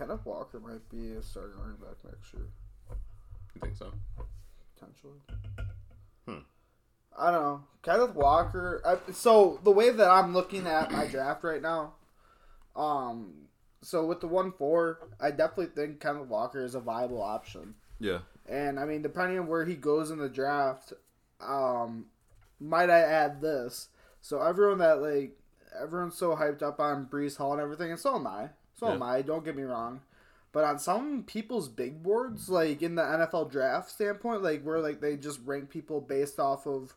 Kenneth Walker might be a starting running back next year, You think so? potentially. Hmm. I don't know. Kenneth Walker. I, so the way that I'm looking at my draft right now, um, so with the one four, I definitely think Kenneth Walker is a viable option. Yeah. And I mean, depending on where he goes in the draft, um, might I add this? So everyone that like everyone's so hyped up on Breece Hall and everything, and so am I. So am Yeah. I. Don't get me wrong. But on some people's big boards, like in the NFL draft standpoint, like where like they just rank people based off of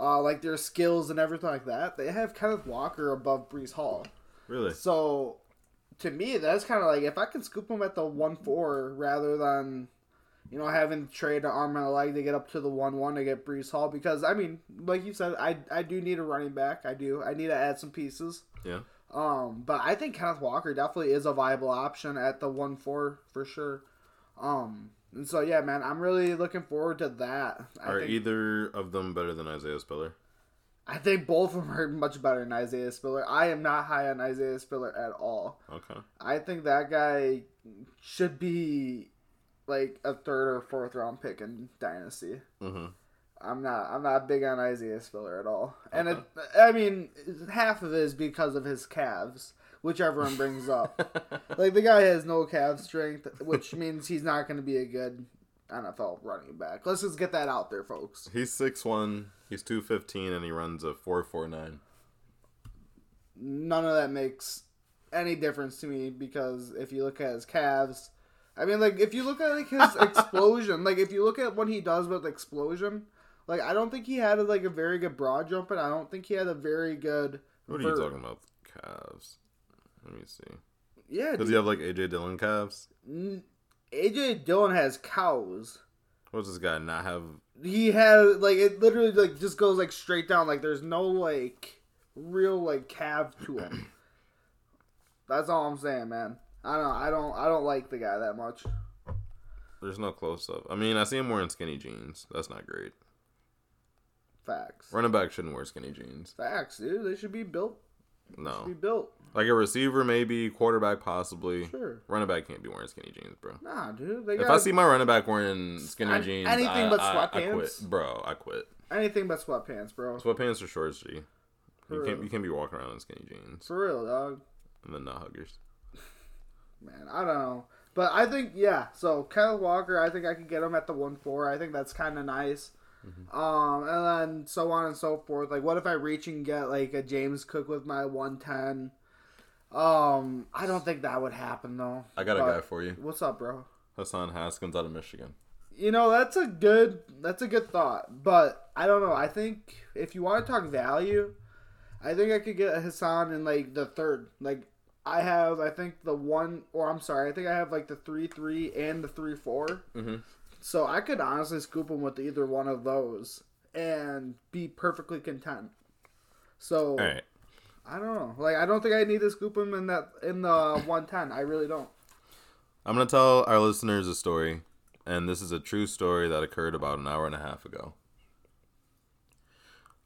uh, like their skills and everything like that, they have Kenneth Walker above Breece Hall. Really? So to me, that's kind of like if I can scoop him at the one four rather than you know having to trade an arm and a leg to get up to the one one to get Breece Hall because I mean, like you said, I I do need a running back. I do. I need to add some pieces. Yeah. Um, but I think Kenneth Walker definitely is a viable option at the one four for sure. Um, and so yeah, man, I'm really looking forward to that. I Are think, either of them better than Isaiah Spiller? I think both of them are much better than Isaiah Spiller. I am not high on Isaiah Spiller at all. Okay. I think that guy should be like a third or fourth round pick in dynasty. Mm-hmm. I'm not. I'm not big on Isaiah Spiller at all. And it, I mean, half of it is because of his calves, which everyone brings up. like the guy has no calf strength, which means he's not going to be a good NFL running back. Let's just get that out there, folks. He's 6'1", he's 215, and he runs a 4'49". None of that makes any difference to me because if you look at his calves, I mean, like if you look at like his explosion, like if you look at what he does with explosion, like I don't think he had like a very good broad jump, and I don't think he had a very good. What are you talking about? Calves. Let me see. Yeah, Does he have like AJ Dillon calves? N- AJ Dillon has cows. What does this guy not have? He has like it literally like just goes like straight down. Like there's no like real like calf to him. That's all I'm saying, man. I don't. I don't. I don't like the guy that much. There's no close up. I mean, I see him wearing skinny jeans. That's not great. Facts. Running back shouldn't wear skinny jeans. Facts, dude. They should be built. No. Be built. Like a receiver, maybe. Quarterback, possibly. Sure. Running back can't be wearing skinny jeans, bro. Nah, dude. They If got I see my running back wearing skinny An- jeans, anything I, but I, I sweatpants? quit, bro. I quit. anything but sweatpants, bro. Sweatpants or shorts, G. You For can't real. you can't be walking around in skinny jeans For real, dog. and then not huggers. Man, I don't know. But I think yeah. So Kenneth Walker, I think I could get him at the one four. I think that's kind of nice. Um, and then so on and so forth. Like, what if I reach and get like a James Cook with my one ten? Um, I don't think that would happen though. I got a guy for you, What's up, bro? Hassan Haskins out of Michigan. You know that's a good that's a good thought, but I don't know. I think if you want to talk value, I think I could get a Hassan in like the third. Like I have, I think the one, or I'm sorry, I think I have like the three three and the three four. Mm-hmm. So I could honestly scoop him with either one of those and be perfectly content. So All right, I don't know. Like I don't think I need to scoop him in that in the one ten. I really don't. I'm gonna tell our listeners a story, and this is a true story that occurred about an hour and a half ago.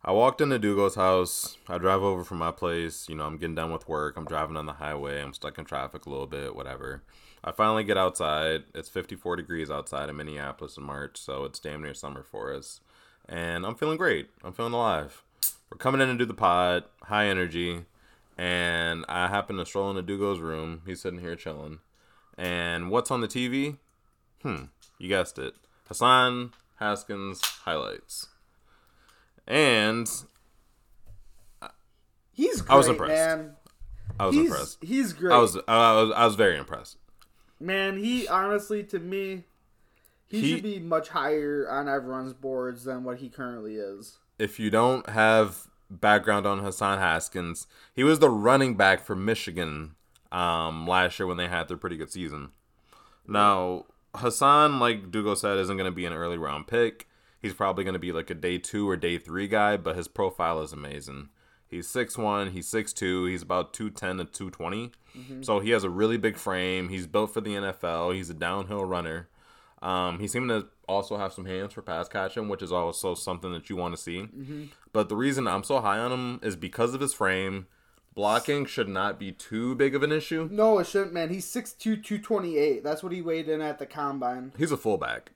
I walked into Dugo's house. I drive over from my place. You know, I'm getting done with work. I'm driving on the highway. I'm stuck in traffic a little bit, whatever. I finally get outside. It's 54 degrees outside in Minneapolis in March, so it's damn near summer for us. And I'm feeling great. I'm feeling alive. We're coming in to do the pod, high energy. And I happen to stroll into Dugo's room. He's sitting here chilling. And what's on the TV? Hmm, you guessed it. Hassan Haskins highlights. And He's great, I was impressed. man. I was he's, impressed. He's great. I was, I was I was very impressed. Man, he honestly, to me, he, He- should be much higher on everyone's boards than what he currently is. If you don't have background on Hassan Haskins, he was the running back for Michigan um, last year when they had their pretty good season. Now, Hassan, like Dugo said, isn't going to be an early round pick. He's probably going to be like a day two or day three guy, but his profile is amazing. He's 6'1, he's 6'2, he's about 210 to 220. So he has a really big frame. He's built for the NFL. He's a downhill runner. Um, he seemed to also have some hands for pass catching, which is also something that you want to see. Mm-hmm. But the reason I'm so high on him is because of his frame. Blocking should not be too big of an issue. No, it shouldn't, man. He's 6'2", 228. That's what he weighed in at the combine. He's a fullback.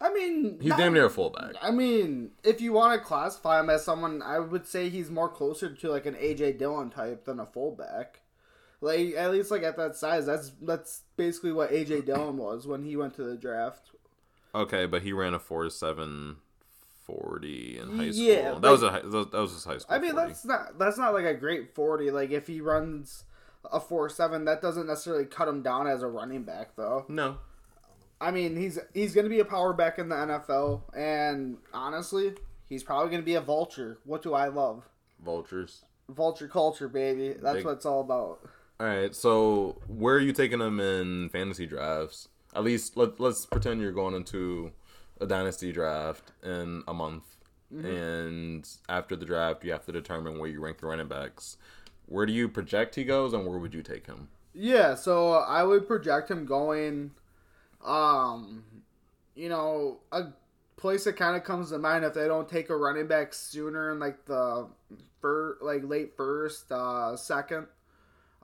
I mean, He's not- damn near a fullback. I mean, if you want to classify him as someone, I would say he's more closer to like an AJ Dillon type than a fullback. Like at least like at that size, that's that's basically what AJ Dillon was when he went to the draft. Okay, but he ran a four seven forty in high school. Yeah, that was a high, that was- that was his high school. I mean, 40. that's not that's not like a great forty. Like if he runs a four seven, that doesn't necessarily cut him down as a running back, though. no. I mean, he's he's going to be a power back in the NFL, and honestly, he's probably going to be a vulture. What do I love? Vultures. Vulture culture, baby. That's Big- what it's all about. All right, so where are you taking him in fantasy drafts? At least let let's pretend you're going into a dynasty draft in a month, mm-hmm. and after the draft, you have to determine where you rank the running backs. Where do you project he goes, and where would you take him? Yeah, so I would project him going, um, you know, a place that kind of comes to mind if they don't take a running back sooner in like the first, like late first, uh, second.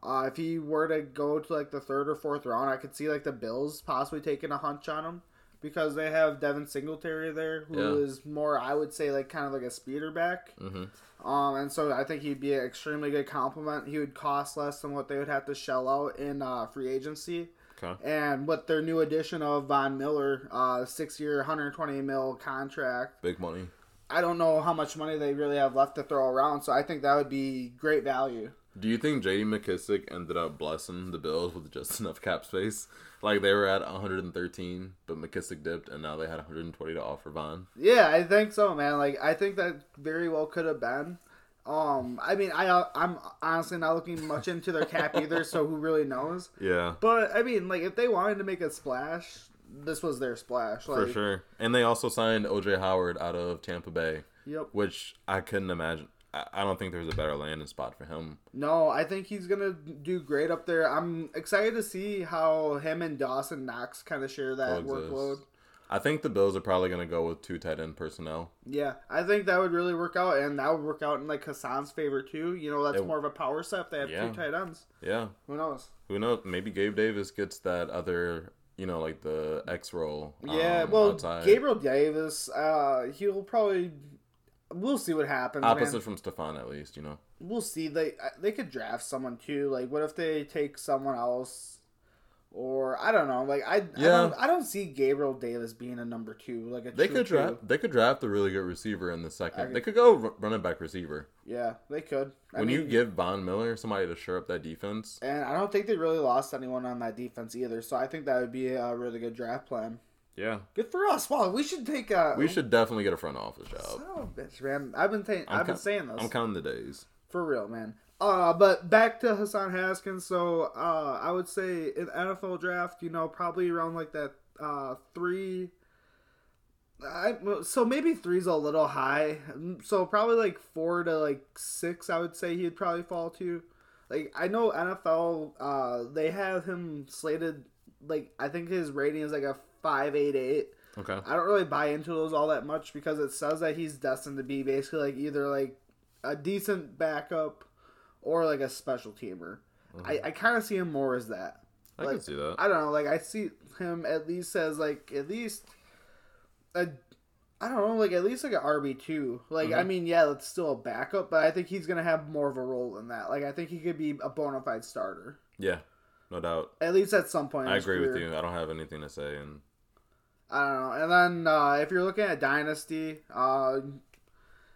Uh, if he were to go to like the third or fourth round, I could see like the Bills possibly taking a hunch on him because they have Devin Singletary there, who is Yeah. more, I would say, like kind of like a speeder back. hmm Um, and so I think he'd be an extremely good compliment. He would cost less than what they would have to shell out in uh, free agency. Okay. And with their new addition of Von Miller, uh, six year, 120 mil contract, Big money. I don't know how much money they really have left to throw around. So I think that would be great value. Do you think J.D. McKissic ended up blessing the Bills with just enough cap space? Like they were at 113, but McKissic dipped, and now they had 120 to offer Von. Yeah, I think so, man. Like I think that very well could have been. Um, I mean, I I'm honestly not looking much into their cap either, so who really knows? Yeah, But I mean, like if they wanted to make a splash, this was their splash. Like, for sure. And they also signed O.J. Howard out of Tampa Bay, Yep. which I couldn't imagine. I don't think there's a better landing spot for him. No, I think he's gonna do great up there. I'm excited to see how him and Dawson Knox kind of share that Coexist. workload. I think the Bills are probably going to go with two tight end personnel. Yeah, I think that would really work out, and that would work out in like Hassan's favor too. You know, that's It- more of a power set. They have Yeah. two tight ends. Yeah, Who knows? who knows? Maybe Gabe Davis gets that other, you know, like the X role. Yeah, um, well, outside. Gabriel Davis, uh, he'll probably. We'll see what happens. opposite man. from Stefon at least, you know. We'll see. They uh, they could draft someone too. Like, what if they take someone else? Or I don't know. Like I, I Yeah. don't I don't see Gabriel Davis being a number two. Like a They true could two. draft. They could draft a really good receiver in the second. I- They could go r- running back receiver. Yeah, they could. I when you give Von Miller somebody to shore up that defense, and I don't think they really lost anyone on that defense either. So I think that would be a really good draft plan. yeah, Good for us. Wow, we should take a. we should definitely get a front office job. of a bitch, man. I've been saying. I'm I've been saying this I'm counting the days. for real, man. Uh, but back to Hassan Haskins. So, uh, I would say in NFL draft, you know, probably around like that uh three. I so maybe three's a little high. So probably like four to like six. I would say he'd probably fall to. Like I know NFL, uh, they have him slated. Like I think his rating is like a five eight eight. Okay. I don't really buy into those all that much because it says that he's destined to be basically like either like a decent backup or like a special teamer. I, I kind of see him more as that. I Like, can see that. I don't know. Like I see him at least as like at least a. I don't know, like at least like an RB two. Like I Mhm. mean, yeah, that's still a backup, but I think he's gonna have more of a role in that. Like I think he could be a bona fide starter yeah, no doubt. at least at some point. I agree with you. I don't have anything to say, and I don't know. And then uh, if you're looking at Dynasty, uh,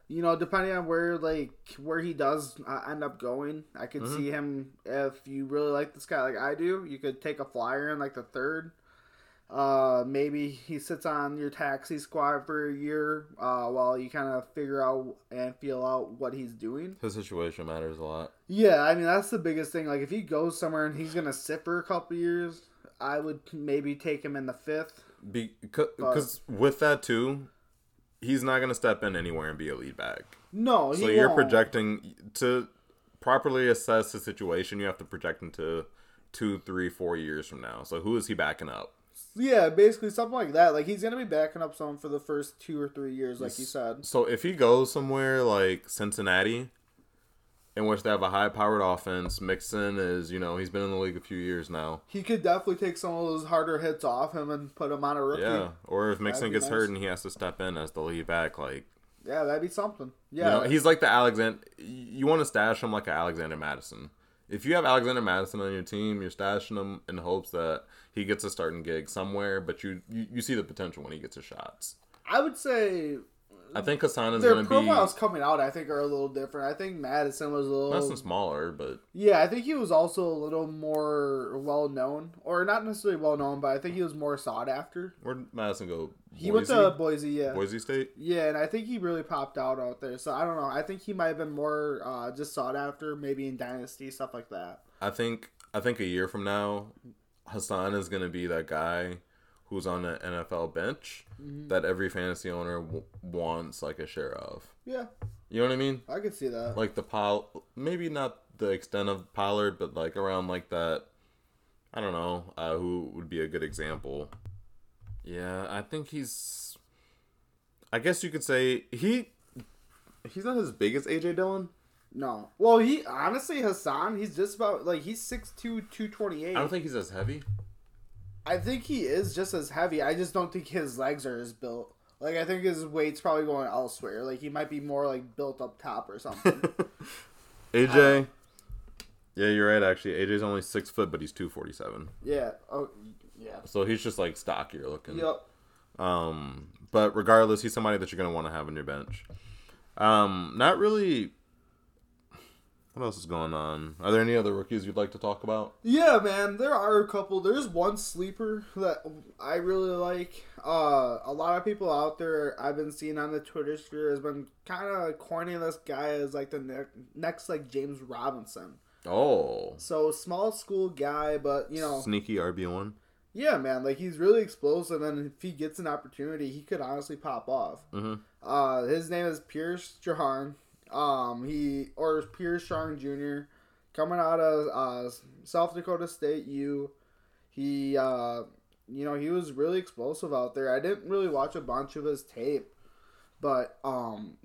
you know, depending on where like where he does uh, end up going, I could Mhm. see him if you really like this guy like I do. You could take a flyer in like the third. Uh, maybe he sits on your taxi squad for a year uh, while you kind of figure out and feel out what he's doing. his situation matters a lot. Yeah, I mean that's the biggest thing. Like if he goes somewhere and he's gonna sit for a couple years, I would maybe take him in the fifth. Because with that too, he's not going to step in anywhere and be a lead back. No, he So you're won't. projecting to properly assess the situation. You have to project into two, three, four years from now. So who is he backing up? Yeah, basically something like that. Like he's gonna be backing up someone for the first two or three years, like you said. So if he goes somewhere like Cincinnati, in which they have a high-powered offense, Mixon is you know he's been in the league a few years now. He could definitely take some of those harder hits off him and put him on a rookie. Yeah, or if Mixon gets nice. hurt and he has to step in as the lead back, like Yeah, that'd be something. you Yeah, know, he's like the Alexander. You want to stash him like an Alexander Mattison. If you have Alexander Mattison on your team, you're stashing him in hopes that he gets a starting gig somewhere, but you you, you see the potential when he gets his shots. I would say I think Hassan is their going to profiles be coming out. I think are a little different. I think Mattison was a little. Mattison smaller, but Yeah, I think he was also a little more well known, or not necessarily well known, but I think he was more sought after. where'd Mattison go? He went to Boise, yeah. Boise State. Yeah, and I think he really popped out out there. So I don't know. I think he might have been more uh, just sought after, maybe in Dynasty stuff like that. I think I think a year from now, Hassan is going to be that guy who's on the NFL bench Mm-hmm. that every fantasy owner w- wants like a share of. Yeah, You know what I mean? I could see that. Like the pile, maybe not the extent of Pollard, but like around like that. I don't know uh, who would be a good example. Yeah, I think he's. I guess you could say he. He's not as big as AJ Dillon. No, well, he honestly Hassan, he's just about like he's 6'2", 228. I don't think he's as heavy. I think he is just as heavy. I just don't think his legs are as built. Like I think his weight's probably going elsewhere. Like he might be more like built up top or something. AJ. Yeah, you're right. Actually, AJ's only six foot, but he's two forty seven. yeah. Oh, yeah. So he's just like stockier looking. Yep. Um, but regardless, he's somebody that you're gonna want to have on your bench. Um, not really. What else is going on? Are there any other rookies you'd like to talk about? Yeah, man, there are a couple. There's one sleeper that I really like. Uh, a lot of people out there I've been seeing on the Twitter sphere has been kind of coining this guy as like the ne- next like James Robinson. Oh, So small school guy, but you know, sneaky RB one. yeah, man, like he's really explosive, and if he gets an opportunity, he could honestly pop off. Mhm. Uh, his name is Pierce Jahan. Um, he or Pierce Strong Jr. coming out of uh, South Dakota State U. He, uh, you know, he was really explosive out there. I didn't really watch a bunch of his tape, but um,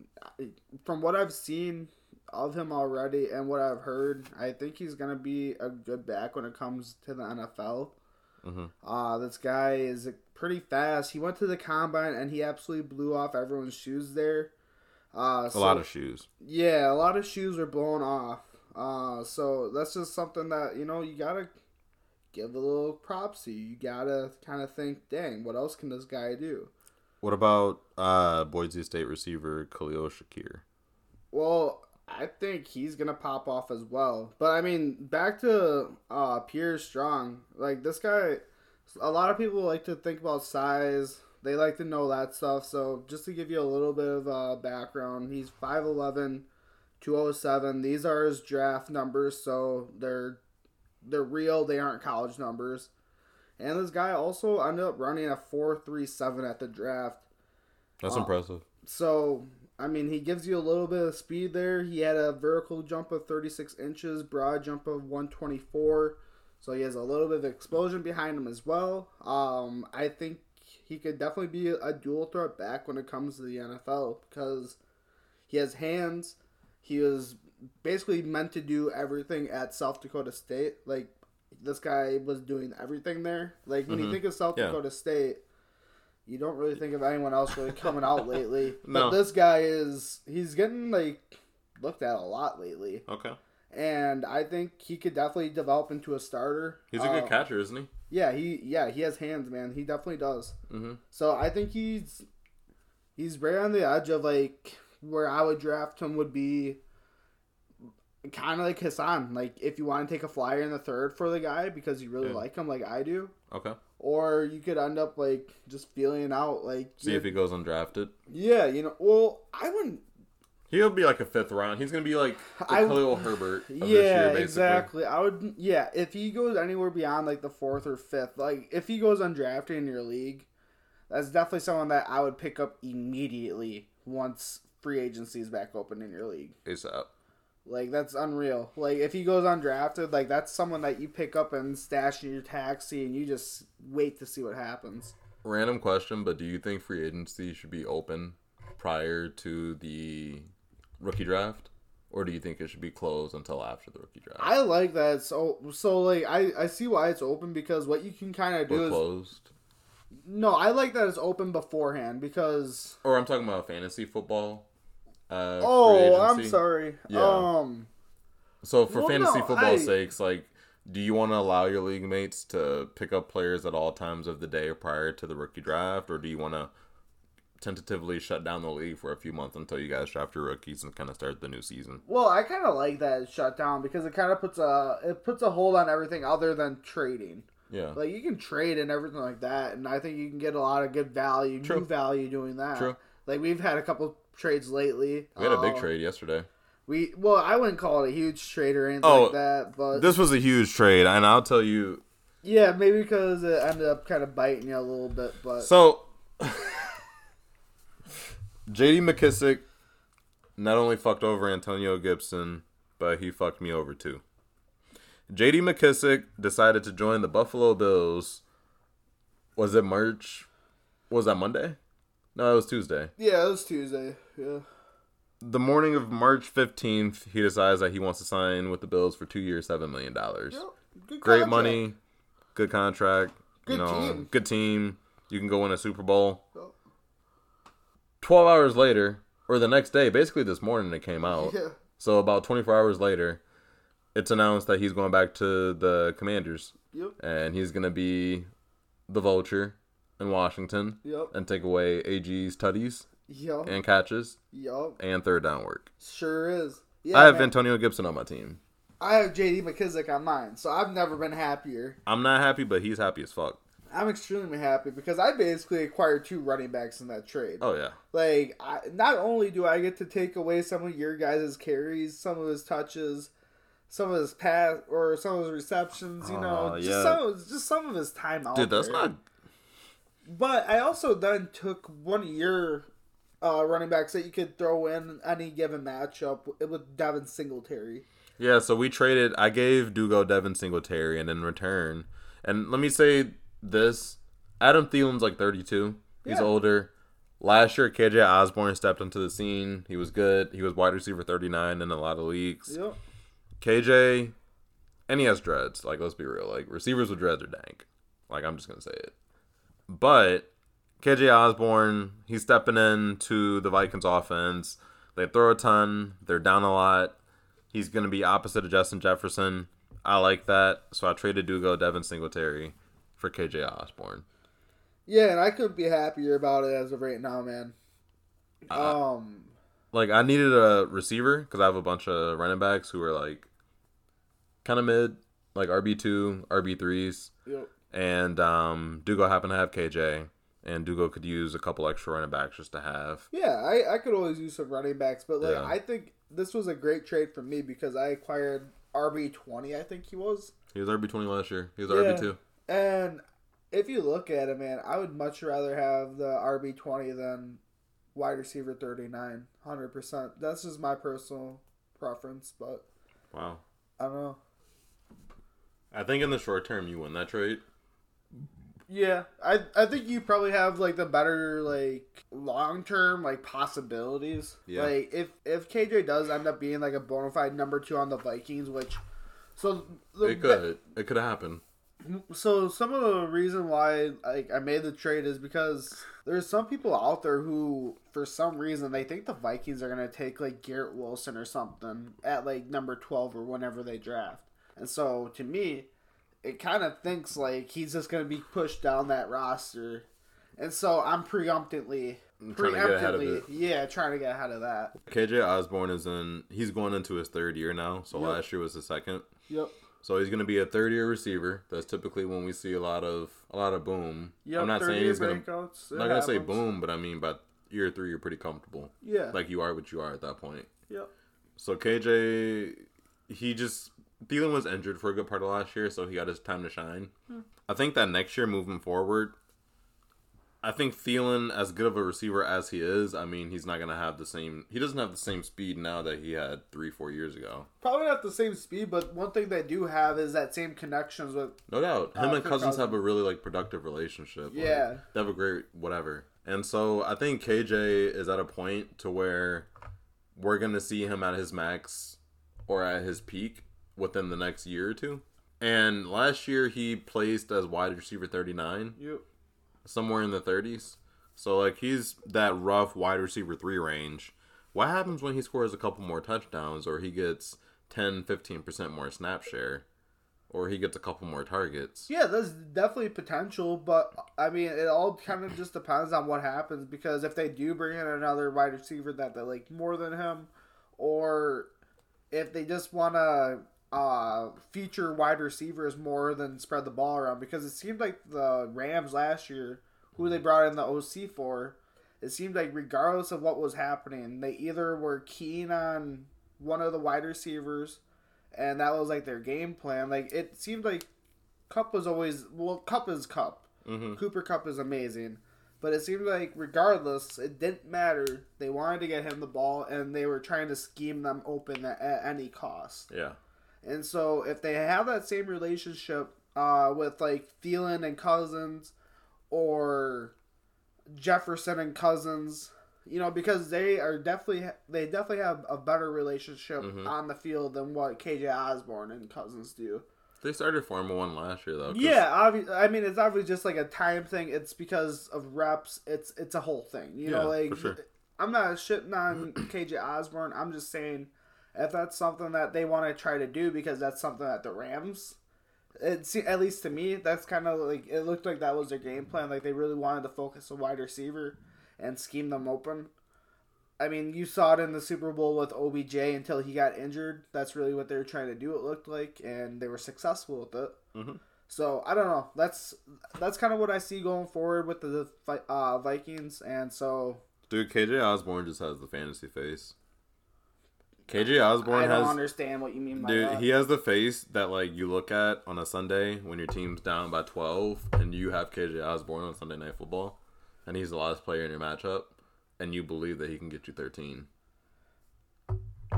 from what I've seen of him already and what I've heard, I think he's gonna be a good back when it comes to the NFL. Mhm. Uh, this guy is pretty fast. He went to the combine and he absolutely blew off everyone's shoes there. Uh, A lot of shoes. yeah, a lot of shoes are blown off. Uh, so that's just something that you know you gotta give a little props to. You gotta kind of think, dang, what else can this guy do? What about uh, Boise State receiver Khalil Shakir? Well, I think he's gonna pop off as well. But I mean, back to uh, Pierre Strong. Like this guy, a lot of people like to think about size. They like to know that stuff. So just to give you a little bit of uh, background, he's 5'11", 207. These are his draft numbers, so they're they're real. They aren't college numbers. And this guy also ended up running a 4.37 at the draft. That's Uh, impressive. So, I mean, he gives you a little bit of speed there. He had a vertical jump of 36 inches, broad jump of 124. So he has a little bit of explosion behind him as well. Um, I think he could definitely be a dual threat back when it comes to the NFL because he has hands. He was basically meant to do everything at South Dakota State. Like this guy was doing everything there. Like when you Mhm. think of South Yeah. Dakota State, you don't really think of anyone else really coming out lately. No. But this guy is he's getting like looked at a lot lately. Okay. And I think he could definitely develop into a starter. He's a good Uh, catcher, isn't he? Yeah, he yeah, he has hands, man. He definitely does. Mm-hmm. So I think he's he's right on the edge of like where I would draft him would be kind of like Hassan. Like if you want to take a flyer in the third for the guy because you really Yeah. like him, like I do, Okay. or you could end up like just feeling out like See if he goes undrafted. yeah, you know. Well, I wouldn't. He'll be like a fifth round. He's gonna be like the I- Khalil Herbert. Of Yeah, this year, basically. exactly. I would. Yeah, if he goes anywhere beyond like the fourth or fifth, like if he goes undrafted in your league, that's definitely someone that I would pick up immediately once free agency is back open in your league. ASAP. Like that's unreal. Like if he goes undrafted, like that's someone that you pick up and stash in your taxi, and you just wait to see what happens. Random question, but do you think free agency should be open prior to the rookie draft, or do you think it should be closed until after the rookie draft? I like that. So so like I I see why it's open because what you can kind of do is closed, no. I like that it's open beforehand because or I'm talking about fantasy football. Uh, oh I'm sorry. Yeah. Um. So for Well, fantasy no, football's I- sakes, like, do you want to allow your league mates to pick up players at all times of the day prior to the rookie draft, or do you want to tentatively shut down the league for a few months until you guys draft your rookies and kind of start the new season? Well, I kind of like that shutdown because it kind of puts a it puts a hold on everything other than trading. Yeah, Like you can trade and everything like that, and I think you can get a lot of good value, True. new value doing that. True. Like we've had a couple trades lately. we had a big Uh, trade yesterday. We well, I wouldn't call it a huge trade or anything Oh, like that, but This was a huge trade, and I'll tell you. yeah, maybe because it ended up kind of biting you a little bit. But So, J.D. McKissic not only fucked over Antonio Gibson, but he fucked me over too. J.D. McKissic decided to join the Buffalo Bills. Was it March? Was that Monday? No, it was Tuesday. yeah, it was Tuesday. Yeah, The morning of March 15th, he decides that he wants to sign with the Bills for two years, $7 million. Yep, Great money, good contract, Good you know, team. good team. You can go win a Super Bowl. Yep. 12 hours later, or the next day, basically this morning it came out. Yeah, So about 24 hours later, it's announced that he's going back to the Commanders yep, and he's going to be the vulture in Washington yep, and take away AG's tutties yep, and catches yep. and third down work. Sure is. Yeah, I have man. Antonio Gibson on my team. I have J.D. McKissic on mine, so I've never been happier. I'm not happy, but he's happy as fuck. I'm extremely happy because I basically acquired two running backs in that trade. Oh yeah. Like, I, not only do I get to take away some of your guys' carries, some of his touches, some of his pass or some of his receptions, you know, just yeah. some of, just some of his time out Dude, that's there. not But I also then took one of your uh, running backs that you could throw in any given matchup with Devin Singletary. Yeah, so we traded. I gave Dugo Devin Singletary, and in return, and let me say this: Adam Thielen's like 32. He's Yeah. older. Last year, KJ Osborn stepped onto the scene. He was good. He was wide receiver 39 in a lot of leagues. Yep. KJ, and he has dreads. Like, let's be real. Like, receivers with dreads are dank. Like, I'm just gonna say it. But KJ Osborn, he's stepping into the Vikings offense. They throw a ton. They're down a lot. He's gonna be opposite of Justin Jefferson. I like that. So I traded Dugo Devin Singletary for KJ Osborn. Yeah, and I couldn't be happier about it as of right now, man. Uh, um, Like I needed a receiver because I have a bunch of running backs who are like kind of mid, like RB two, RB threes. yep. and um, Dugo happened to have KJ, and Dugo could use a couple extra running backs just to have. Yeah, I, I could always use some running backs, but like Yeah. I think this was a great trade for me because I acquired RB twenty, I think he was. He was RB twenty last year. He was Yeah. RB two. And if you look at it, man, I would much rather have the RB twenty than wide receiver 39 100%. That's just my personal preference, but Wow. I don't know. I think in the short term you win that trade. Yeah, I I think you probably have like the better like long term like possibilities. Yeah. Like if if KJ does end up being like a bona fide number two on the Vikings, which so the, It could. It could happen. So some of the reason why like I made the trade is because there's some people out there who for some reason they think the Vikings are gonna take like Garrett Wilson or something at like number twelve or whenever they draft. And so to me, it kind of thinks like he's just gonna be pushed down that roster. And so I'm preemptively I'm trying to get ahead of preemptively yeah, trying to get ahead of that. KJ Osborn is in. He's going into his third year now. So Yep. last year was the second. Yep. So he's going to be a third year receiver. That's typically when we see a lot of a lot of boom. Yep. I'm not saying he's going to. I'm not gonna say boom, but I mean, by year three, you're pretty comfortable. Yeah. Like you are what you are at that point. yep. So KJ, he just Thielen was injured for a good part of last year, so he got his time to shine. I think that next year, moving forward, I think Thielen, as good of a receiver as he is, I mean, he's not gonna have the same. He doesn't have the same speed now that he had three, four years ago. Probably not the same speed, but one thing they do have is that same connections with. No doubt, him Uh, and Kirk Cousins have a really like productive relationship. Like, Yeah. they have a great whatever. And so I think KJ is at a point to where we're gonna see him at his max or at his peak within the next year or two. And last year he placed as wide receiver thirty nine. You. Somewhere in the 30s. So like he's that rough wide receiver 3 range. What happens when he scores a couple more touchdowns or he gets 10 15% more snap share or he gets a couple more targets? Yeah, there's definitely potential, but I mean, it all kind of just depends on what happens because if they do bring in another wide receiver that they like more than him, or if they just want to uh, feature wide receivers more than spread the ball around, because it seemed like the Rams last year, who they brought in the OC for, it seemed like regardless of what was happening, they either were keen on one of the wide receivers, and that was like their game plan. Like it seemed like Kupp was always well. Kupp is Kupp. Mhm. Cooper Kupp is amazing, but it seemed like regardless, it didn't matter. They wanted to get him the ball, and they were trying to scheme them open at, at any cost. Yeah. And so, if they have that same relationship uh, with like Thielen and Cousins, or Jefferson and Cousins, you know, because they are definitely they definitely have a better relationship Mhm. on the field than what KJ Osborn and Cousins do. They started Formula 1 last year though. Yeah, obvi- I mean, it's obviously just like a time thing. It's because of reps. It's it's a whole thing. You know, like sure. I'm not shitting on KJ Osborn. I'm just saying if that's something that they want to try to do because that's something that the Rams. It se- at least to me, that's kind of like it looked like that was their game plan. Like they really wanted to focus on wide receiver and scheme them open. I mean, you saw it in the Super Bowl with OBJ until he got injured. That's really what they were trying to do. It looked like, and they were successful with it. Mhm. So I don't know. That's that's kind of what I see going forward with the uh, Vikings, and so Dude, KJ Osborn just has the fantasy face. KJ Osborn I don't has understand what you mean by Dude, that. he has the face that like you look at on a Sunday when your team's down by twelve and you have KJ Osborn on Sunday Night Football, and he's the last player in your matchup, and you believe that he can get you thirteen.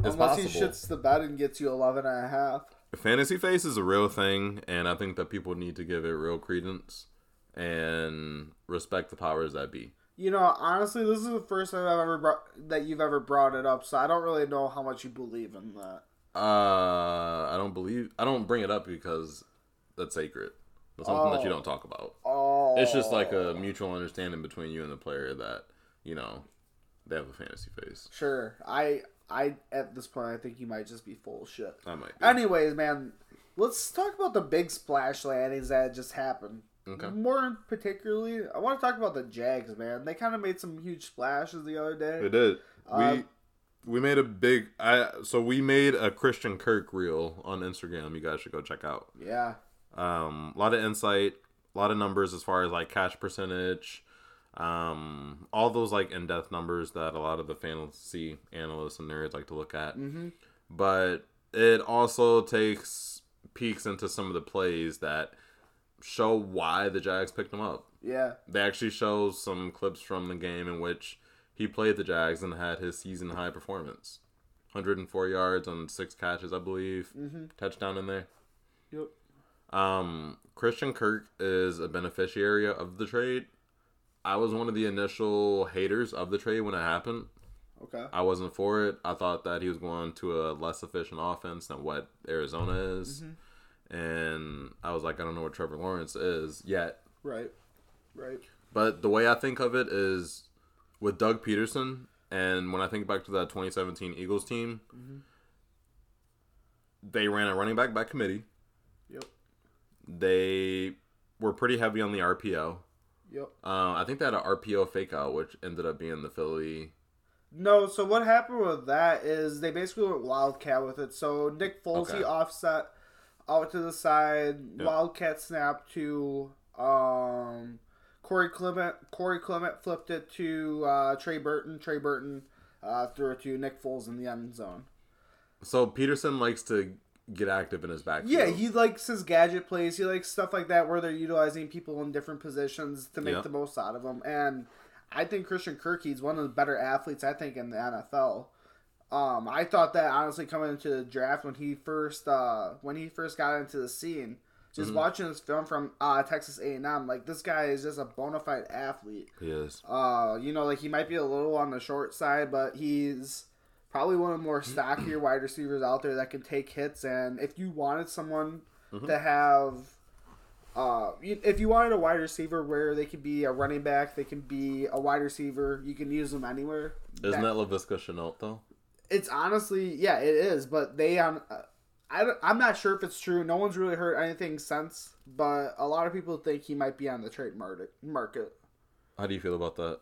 It's Unless he shits the bed and gets you 11 and a half. Fantasy face is a real thing, and I think that people need to give it real credence and respect the powers that be. You know, honestly, this is the first time I've ever brought, that you've ever brought it up, so I don't really know how much you believe in that. Uh, I don't believe I don't bring it up because that's sacred. That's something that you Oh. don't talk about. Oh, It's just like a mutual understanding between you and the player that you know they have a fantasy face. sure. I I at this point I think you might just be full of shit. I might. Be. Anyways, man, let's talk about the big splash landings that just happened. Okay. More particularly, I want to talk about the Jags, man. They kind of made some huge splashes the other day. It did. Uh, we we made a big. I so we made a Christian Kirk reel on Instagram. You guys should go check out. Yeah. Um, a lot of insight, a lot of numbers as far as like catch percentage, um, all those like in depth numbers that a lot of the fantasy analysts and nerds like to look at. Mm-hmm. But it also takes peeks into some of the plays that show why the Jags picked him up. Yeah. They actually show some clips from the game in which he played the Jags and had his season high performance. 104 yards on six catches, I believe. Mm-hmm. Touchdown in there. Yep. Um, Christian Kirk is a beneficiary of the trade. I was one of the initial haters of the trade when it happened. Okay. I wasn't for it. I thought that he was going to a less efficient offense than what Arizona is. And I was like, I don't know what Trevor Lawrence is yet. Right. Right. But the way I think of it is with Doug Pederson, and when I think back to that 2017 Eagles team, they ran a running back by committee. Yep. They were pretty heavy on the RPO. Yep. Uh, I think they had an RPO fake out, which ended up being the Philly. No, so what happened with that is they basically went wildcat with it. So Nick Foles Okay. offset out to the side, Yep. wildcat snap to um Corey Clement. Corey Clement flipped it to uh, Trey Burton. Trey Burton uh, threw it to Nick Foles in the end zone. So Pederson likes to get active in his backfield. Yeah, he likes his gadget plays. He likes stuff like that where they're utilizing people in different positions to make Yep. the most out of them. And I think Christian Kirk, he's one of the better athletes I think in the NFL. Um, I thought that honestly coming into the draft when he first uh, when he first got into the scene, just Mm-hmm. watching this film from uh, Texas A and M, like this guy is just a bona fide athlete. he is. Uh, you know, like he might be a little on the short side, but he's probably one of the more stockier wide receivers out there that can take hits. And if you wanted someone Mm-hmm. to have, uh, if you wanted a wide receiver where they could be a running back, they can be a wide receiver, you can use them anywhere. Isn't That- that Laviska Shenault though? It's honestly, yeah, it is. But they um, uh, I don't- I'm not sure if it's true. No one's really heard anything since, but a lot of people think he might be on the trade market. Market. How do you feel about that?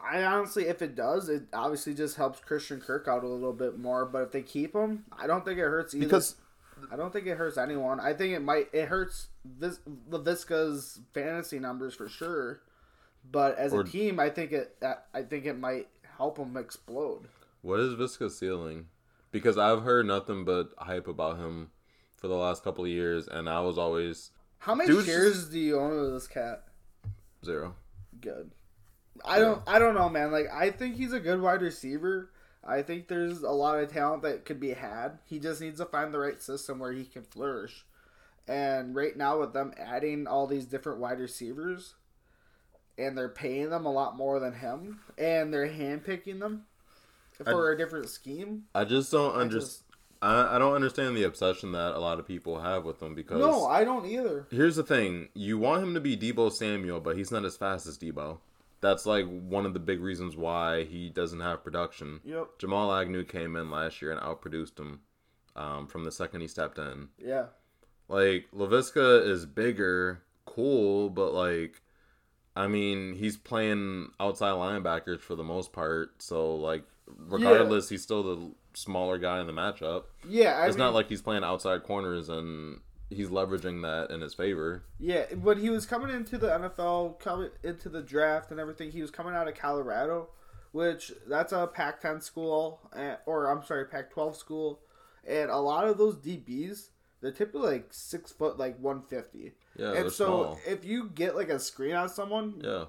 I honestly, if it does, it obviously just helps Christian Kirk out a little bit more. But if they keep him, I don't think it hurts either. Because I don't think it hurts anyone. I think it might. It hurts this Laviska's fantasy numbers for sure. But as Or- a team, I think it. I think it might help him explode. What is Viska's ceiling? Because I've heard nothing but hype about him for the last couple of years, and I was always How many Dude's shares do you own of this cat? zero. Good. I don't. I don't know, man. Like I think he's a good wide receiver. I think there's a lot of talent that could be had. He just needs to find the right system where he can flourish. And right now, with them adding all these different wide receivers, and they're paying them a lot more than him, and they're handpicking them for a different scheme. I just don't understand. I, I don't understand the obsession that a lot of people have with him because No, I don't either. here's the thing: you want him to be Deebo Samuel, but he's not as fast as Deebo. That's like one of the big reasons why he doesn't have production. Yep. Jamal Agnew came in last year and outproduced him um, from the second he stepped in. Yeah. Like Laviska is bigger, cool, but like, I mean, he's playing outside linebackers for the most part. So like, regardless, he's still the smaller guy in the matchup. Yeah. I it's mean, not like he's playing outside corners and he's leveraging that in his favor. Yeah, when he was coming into the NFL, coming into the draft and everything, he was coming out of Colorado, which that's a Pac-10 school, eh, or I'm sorry, Pac-12 school, and a lot of those DBs, they're typically like six foot, like 150. Yeah, and so small. if you get like a screen on someone, Yeah,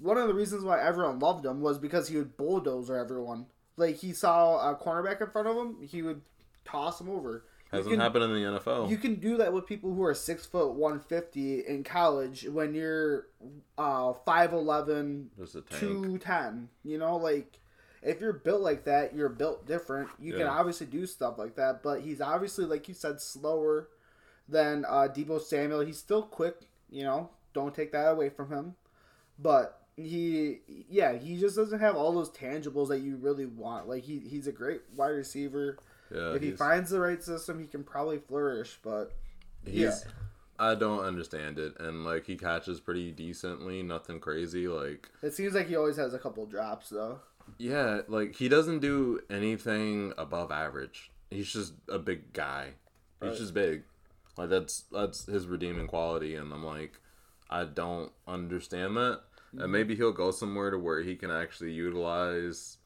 one of the reasons why everyone loved him was because he would bulldozer everyone. Like he saw a cornerback in front of him, he would toss him over. Hasn't can- happened in the NFL. you can do that with people who are six foot one fifty in college when you're uh five eleven Just a tank. two ten. You know, like if you're built like that, you're built different. You can obviously do stuff like that, but he's obviously like you said, slower than uh Deebo Samuel. He's still quick, you know, don't take that away from him. But he yeah, he just doesn't have all those tangibles that you really want. Like he he's a great wide receiver. Yeah, if he finds the right system, he can probably flourish, but yeah. He's I don't understand it, and like he catches pretty decently, nothing crazy. Like It seems like he always has a couple drops though. yeah, like he doesn't do anything above average. He's just a big guy. He's just big. Like that's that's his redeeming quality, and I'm like, I don't understand that. Mm-hmm. And maybe he'll go somewhere to where he can actually utilize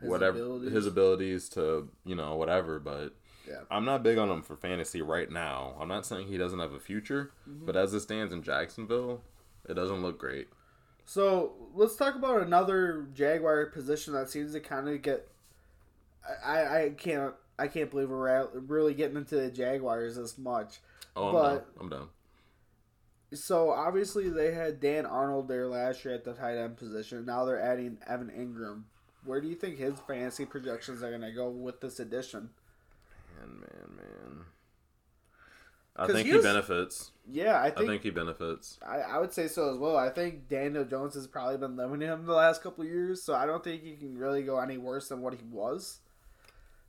His whatever abilities. his abilities to you know whatever. But Yeah. I'm not big on him for fantasy right now. I'm not saying he doesn't have a future, Mm-hmm. but as it stands in Jacksonville, it doesn't look great. So let's talk about another Jaguar position that seems to kind of get. I, I can't I can't believe we're really getting into the Jaguars this much. Oh, I'm But-. I'm done. So obviously they had Dan Arnold there last year at the tight end position. Now they're adding Evan Engram. Where do you think his fantasy projections are going to go with this addition? Man, man, man. I think he he benefits. Yeah, I I think think he benefits. I, I would say so as well. I think Daniel Jones has probably been limiting him the last couple of years, so I don't think he can really go any worse than what he was.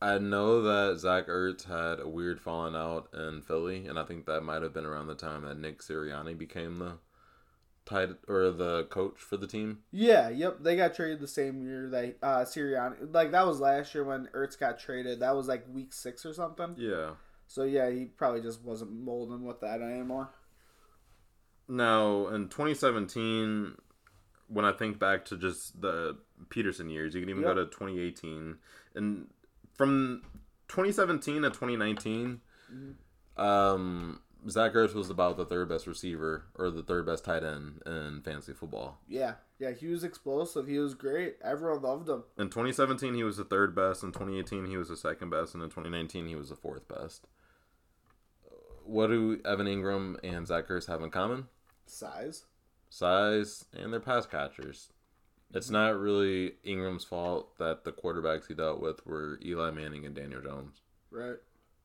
I know that Zach Ertz had a weird falling out in Philly, and I think that might have been around the time that Nick Sirianni became the tight or the coach for the team. Yeah, yep. They got traded the same year that uh Sirianni like that was last year when Ertz got traded. That was like week six or something. Yeah. So yeah, he probably just wasn't molding with that anymore. Now, in 2017, when I think back to just the Pederson years, you can even Yep. go to 2018. And from 2017 to 2019, um, Zach Ertz was about the third best receiver or the third best tight end in fantasy football. Yeah, yeah, he was explosive. He was great. Everyone loved him. In 2017, he was the third best. In 2018, he was the second best, and in 2019, he was the fourth best. What do Evan Engram and Zach Ertz have in common? Size. Size and they're pass catchers. It's not really Engram's fault that the quarterbacks he dealt with were Eli Manning and Daniel Jones. Right.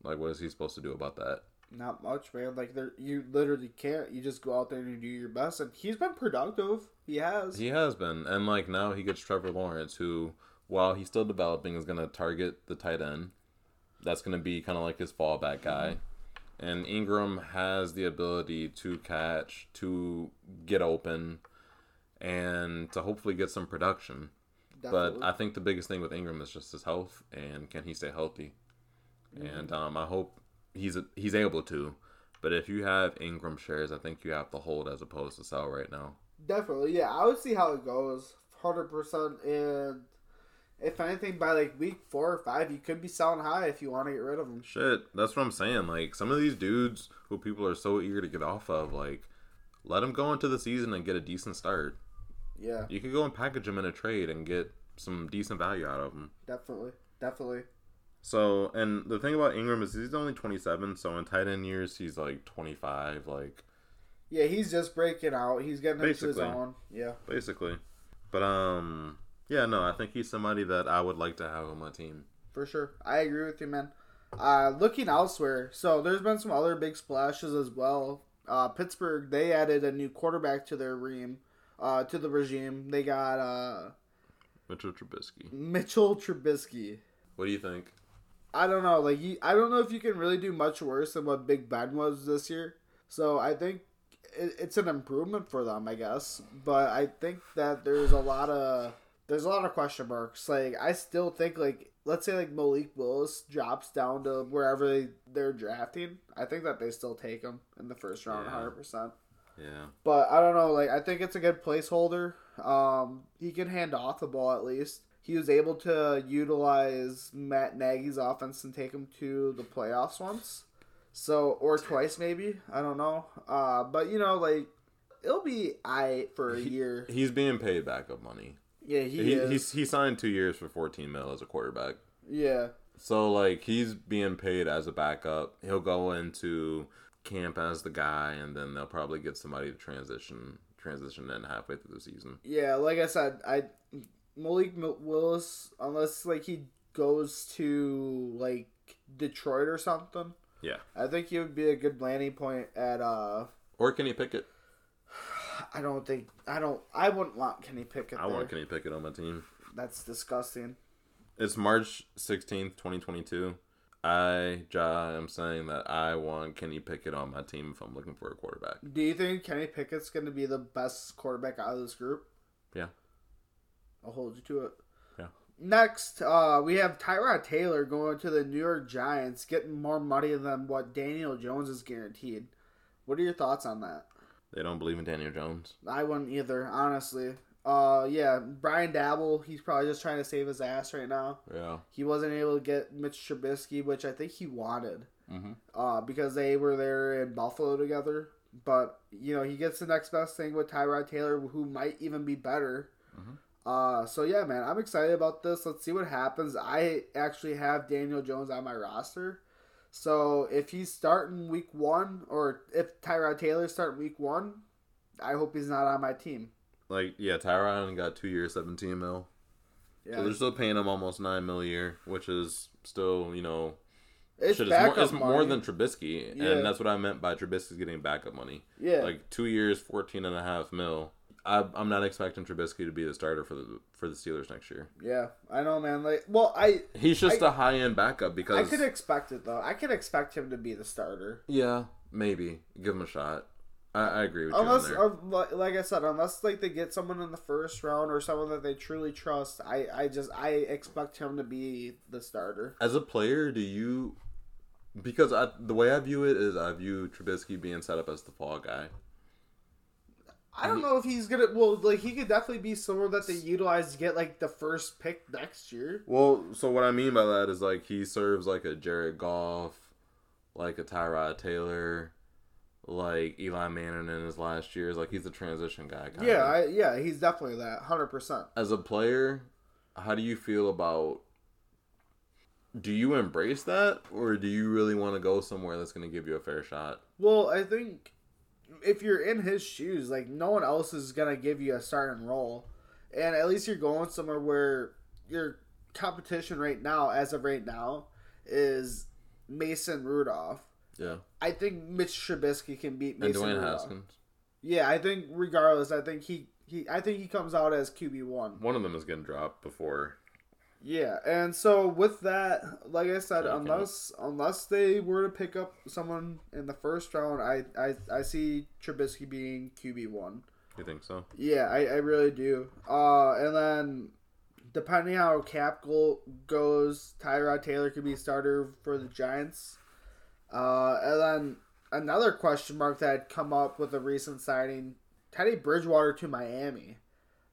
Like, what is he supposed to do about that? Not much, man. Like there, you literally can't. You just go out there and you do your best, and he's been productive. He has. He has been, and like now he gets Trevor Lawrence, who, while he's still developing, is gonna target the tight end. That's gonna be kind of like his fallback guy, and Engram has the ability to catch, to get open, and to hopefully get some production. Definitely. But I think the biggest thing with Engram is just his health and can he stay healthy. And um, I hope he's he's able to. But if you have Engram shares, I think you have to hold as opposed to sell right now. Definitely, yeah. I would see how it goes, hundred percent. And if anything, by like week four or five, you could be selling high if you want to get rid of him. Shit, that's what I'm saying. Like some of these dudes who people are so eager to get off of, like let them go into the season and get a decent start. Yeah, You could go and package them in a trade and get some decent value out of them. definitely, definitely. So, and the thing about Engram is he's only 27, so in tight end years he's like 25, like Yeah, he's just breaking out. He's getting into his own. Yeah, basically. But um, yeah, no, I think he's somebody that I would like to have on my team. for sure. I agree with you, man. Uh, looking elsewhere, so there's been some other big splashes as well. Uh, Pittsburgh they added a new quarterback to their regime. Uh, to the regime, they got uh, Mitchell Trubisky. Mitchell Trubisky. What do you think? I don't know. Like, you, I don't know if you can really do much worse than what Big Ben was this year. So I think it, it's an improvement for them, I guess. But I think that there's a lot of there's a lot of question marks. Like, I still think like let's say like Malik Willis drops down to wherever they, they're drafting. I think that they still take him in the first round, Yeah. hundred percent. Yeah. But I don't know. Like I think it's a good placeholder. Um, he can hand off the ball at least. He was able to utilize Matt Nagy's offense and take him to the playoffs once, so or twice maybe. I don't know. Uh, but you know, like it'll be I for a He- year. He's being paid backup money. Yeah, he, He, is. he's, he signed two years for 14 mil as a quarterback. yeah, So like he's being paid as a backup. He'll go into camp as the guy, and then they'll probably get somebody to transition transition in halfway through the season. yeah. Like I said, I Malik Willis, unless like he goes to like Detroit or something. Yeah. I think he would be a good landing point at uh Or Kenny Pickett. I don't think I don't I wouldn't want Kenny Pickett I there. want Kenny Pickett on my team. That's disgusting. It's March 16th, 2022. I, Jah, am saying that I want Kenny Pickett on my team if I'm looking for a quarterback. Do you think Kenny Pickett's going to be the best quarterback out of this group? Yeah. I'll hold you to it. Yeah. Next, uh, we have Tyrod Taylor going to the New York Giants, getting more money than what Daniel Jones is guaranteed. What are your thoughts on that? They don't believe in Daniel Jones. I wouldn't either, honestly. Uh, yeah, Brian Daboll, he's probably just trying to save his ass right now. Yeah. He wasn't able to get Mitch Trubisky, which I think he wanted. Mm-hmm. uh, because they were there in Buffalo together. But you know, he gets the next best thing with Tyrod Taylor, who might even be better. Mhm. Uh, so yeah, man, I'm excited about this. Let's see what happens. I actually have Daniel Jones on my roster. So if he's starting week one, or if Tyrod Taylor starting week one, I hope he's not on my team. Like, yeah, Tyrod got two years, 17 mil. Yeah, So they're still paying him almost 9 mil a year, which is still, you know, it's shit, it's, more, it's more than Trubisky. Yeah. And that's what I meant by Trubisky's getting backup money. yeah. Like, two years, 14 and a half mil. I, I'm not expecting Trubisky to be the starter for the for the Steelers next year. yeah, I know, man. Like, well, I He's just I- a high end backup because I could expect it though. I could expect him to be the starter. yeah, maybe give him a shot. I, I agree with unless you uh, like i said unless like they get someone in the first round or someone that they truly trust i i just i expect him to be the starter As a player, do you? Because I, the way I view it is, I view Trubisky being set up as the fall guy. I don't know if he's gonna. Well, like he could definitely be someone that they utilize to get like the first pick next year. Well, so what I mean by that is like he serves like a Jared Goff, like a Tyrod Taylor, like Eli Manning in his last years. Like he's a transition guy. Kind Yeah, I, yeah, he's definitely that, hundred percent. As a player, how do you feel about? Do you embrace that, or do you really want to go somewhere that's going to give you a fair shot? Well, I think if you're in his shoes, like no one else is gonna give you a starting role, and at least you're going somewhere where your competition right now, as of right now, is Mason Rudolph. Yeah, I think Mitch Trubisky can beat and Dwayne Rudolph. Haskins. Yeah, I think regardless, I think he, he I think he comes out as QB one. One of them is getting dropped before. Yeah, and so with that, like I said, Okay. unless unless they were to pick up someone in the first round, I I, I see Trubisky being QB one. You think so? Yeah, I, I really do. Uh, and then depending how cap go- goes, Tyrod Taylor could be starter for the Giants. Uh, and then another question mark that had come up with a recent signing, Teddy Bridgewater to Miami.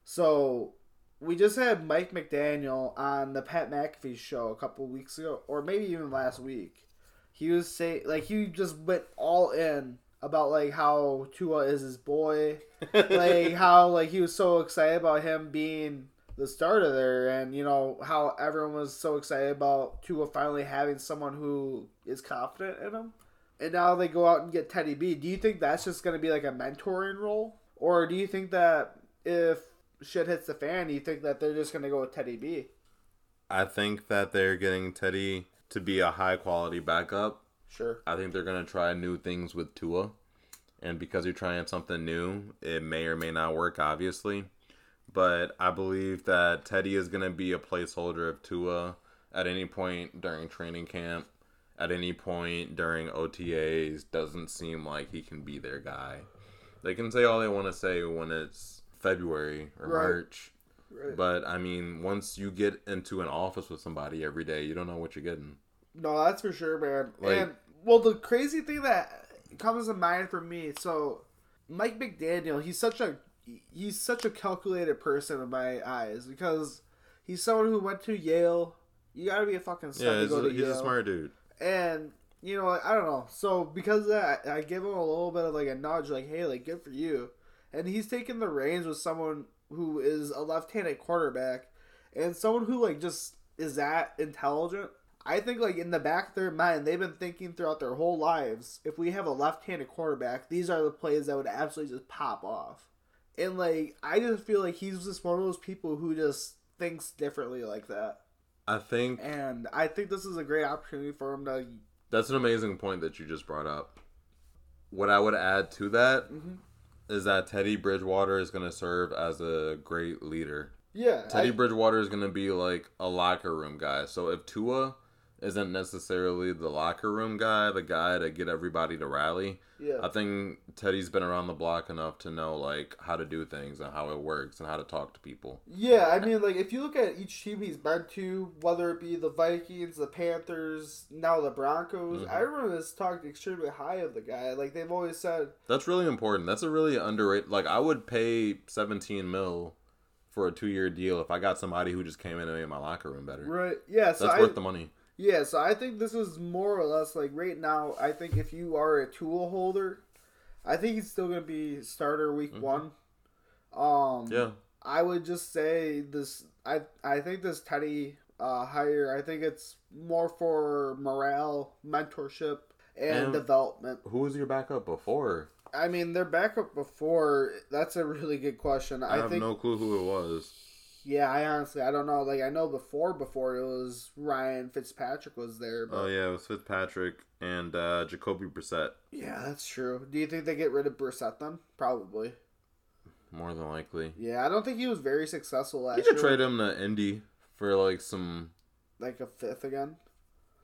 So we just had Mike McDaniel on the Pat McAfee show a couple weeks ago, or maybe even last week. He was saying like he just went all in about like how Tua is his boy like how like he was so excited about him being the start of there, and you know how everyone was so excited about Tua finally having someone who is confident in him. And now they go out and get Teddy B. Do you think that's just going to be like a mentoring role, or do you think that if shit hits the fan, you think that they're just going to go with Teddy B? I think that they're getting Teddy to be a high quality backup. Sure. I think they're gonna try new things with Tua, and because you're trying something new, it may or may not work, obviously. But I believe that Teddy is gonna be a placeholder of Tua at any point during training camp, at any point during OTAs. Doesn't seem like he can be their guy. They can say all they want to say when it's February or Right. March, Right. but I mean, once you get into an office with somebody every day, you don't know what you're getting. No, that's for sure, man. Like- and well, the crazy thing that comes to mind for me, so Mike McDaniel, he's such a he's such a calculated person in my eyes because he's someone who went to Yale. You gotta be a fucking stud Yeah, to he's, go a, to he's Yale. a smart dude. And you know, I don't know. So because of that, I give him a little bit of like a nudge, like, "Hey, like, good for you." And he's taking the reins with someone who is a left-handed quarterback, and someone who like just is that intelligent. I think like in the back of their mind, they've been thinking throughout their whole lives, if we have a left-handed quarterback, these are the plays that would absolutely just pop off. And like, I just feel like he's just one of those people who just thinks differently like that. I think And I think this is a great opportunity for him to That's an amazing point that you just brought up. What I would add to that is Mhm. that Teddy Bridgewater is going to serve as a great leader. Yeah, Teddy I- Bridgewater is going to be like a locker room guy. So if Tua isn't necessarily the locker room guy, the guy to get everybody to rally, yeah, I think Teddy's been around the block enough to know like how to do things and how it works and how to talk to people. yeah. I mean, like if you look at each team he's been to, whether it be the Vikings, the Panthers, now the Broncos, Mhm. everyone has talked extremely high of the guy. Like they've always said, That's really important. That's a really underrated. Like I would pay 17 mil for a two year deal if I got somebody who just came in and made my locker room better. right? Yeah, so That's I, worth the money. Yeah, so I think this is more or less like right now. I think if you are a Tua holder, I think he's still gonna be starter week Mhm. one. Um, Yeah. I would just say this. I I think this Teddy uh, hire. I think it's more for morale, mentorship, and And- development. Who was your backup before? I mean, their backup before. That's a really good question. I, I, have think. no clue who it was. Yeah, I honestly I don't know. Like I know before before it was Ryan Fitzpatrick was there. But Oh yeah, it was Fitzpatrick and uh, Jacoby Brissett. yeah, that's true. Do you think they get rid of Brissett then? Probably. More than likely. Yeah, I don't think he was very successful last You year. trade him to Indy for like some. like a fifth again.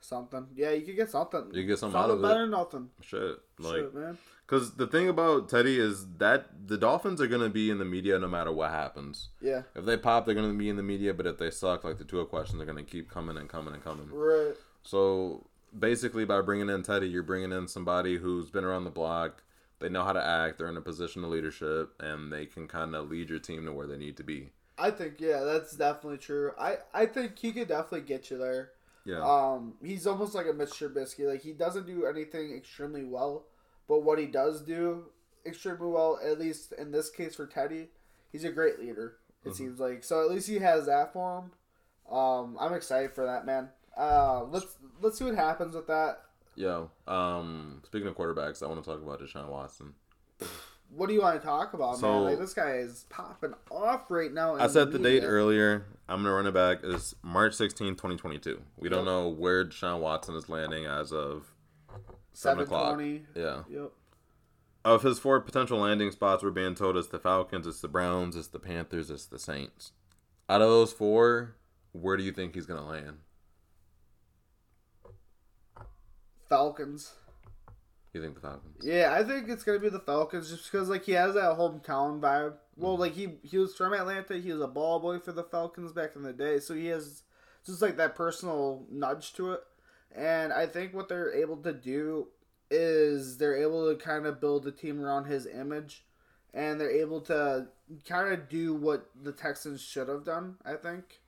Something. Yeah, you could get something. You get something out Something of better it. than nothing. Shit, like Shit, man. because the thing about Teddy is that the Dolphins are gonna be in the media no matter what happens. Yeah. If they pop, they're gonna be in the media, but if they suck, like the two questions, they're gonna keep coming and coming and coming. Right. So basically, by bringing in Teddy, you're bringing in somebody who's been around the block, They know how to act. They're in a position of leadership, and they can kind of lead your team to where they need to be. I think yeah, that's definitely true. I I think he could definitely get you there. Yeah. Um, he's almost like a Mitch Trubisky. Like he doesn't do anything extremely well, but what he does do extremely well, at least in this case for Teddy, he's a great leader. It Mhm. seems like so. At least he has that for him. Um, I'm excited for that man. Uh, let's let's see what happens with that. Yo, um, speaking of quarterbacks, I want to talk about Deshaun Watson. What do you want to talk about, So- man? Like this guy is popping off right now. in I said the date earlier. I'm gonna run it back. Is March 16, 2022. We don't Yep. know where Deshaun Watson is landing as of seven o'clock. Yeah. Yep. Of his four potential landing spots, we're being told it's the Falcons, it's the Browns, it's the Panthers, it's the Saints. Out of those four, where do you think he's gonna land? Falcons. You think the Falcons? Yeah, I think it's gonna be the Falcons just because like he has that hometown vibe. Well, mm. like he he was from Atlanta. He was a ball boy for the Falcons back in the day, so he has just like that personal nudge to it. And I think what they're able to do is they're able to kind of build a team around his image, and they're able to kind of do what the Texans should have done. I think.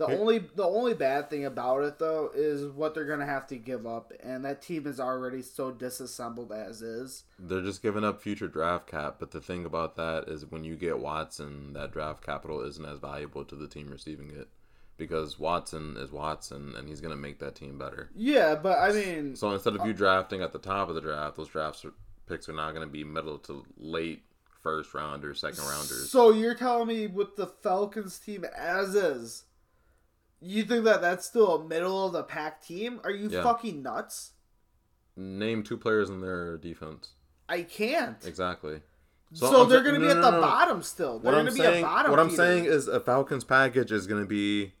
The only the only bad thing about it though is what they're gonna have to give up, and that team is already so disassembled as is. They're just giving up future draft cap, but the thing about that is when you get Watson, that draft capital isn't as valuable to the team receiving it. Because Watson is Watson and he's gonna make that team better. Yeah, but I mean, So instead of you uh, drafting at the top of the draft, those drafts are, picks are not gonna be middle to late first rounders, second rounders. so you're telling me with the Falcons team as is, you think that that's still a middle of the pack team? Are you Yeah. fucking nuts? Name two players in their defense. I can't. Exactly. So, I'm they're going to no, be at no, the no, bottom still. They're going to be saying, a bottom. what I'm saying is a Falcons package is going to be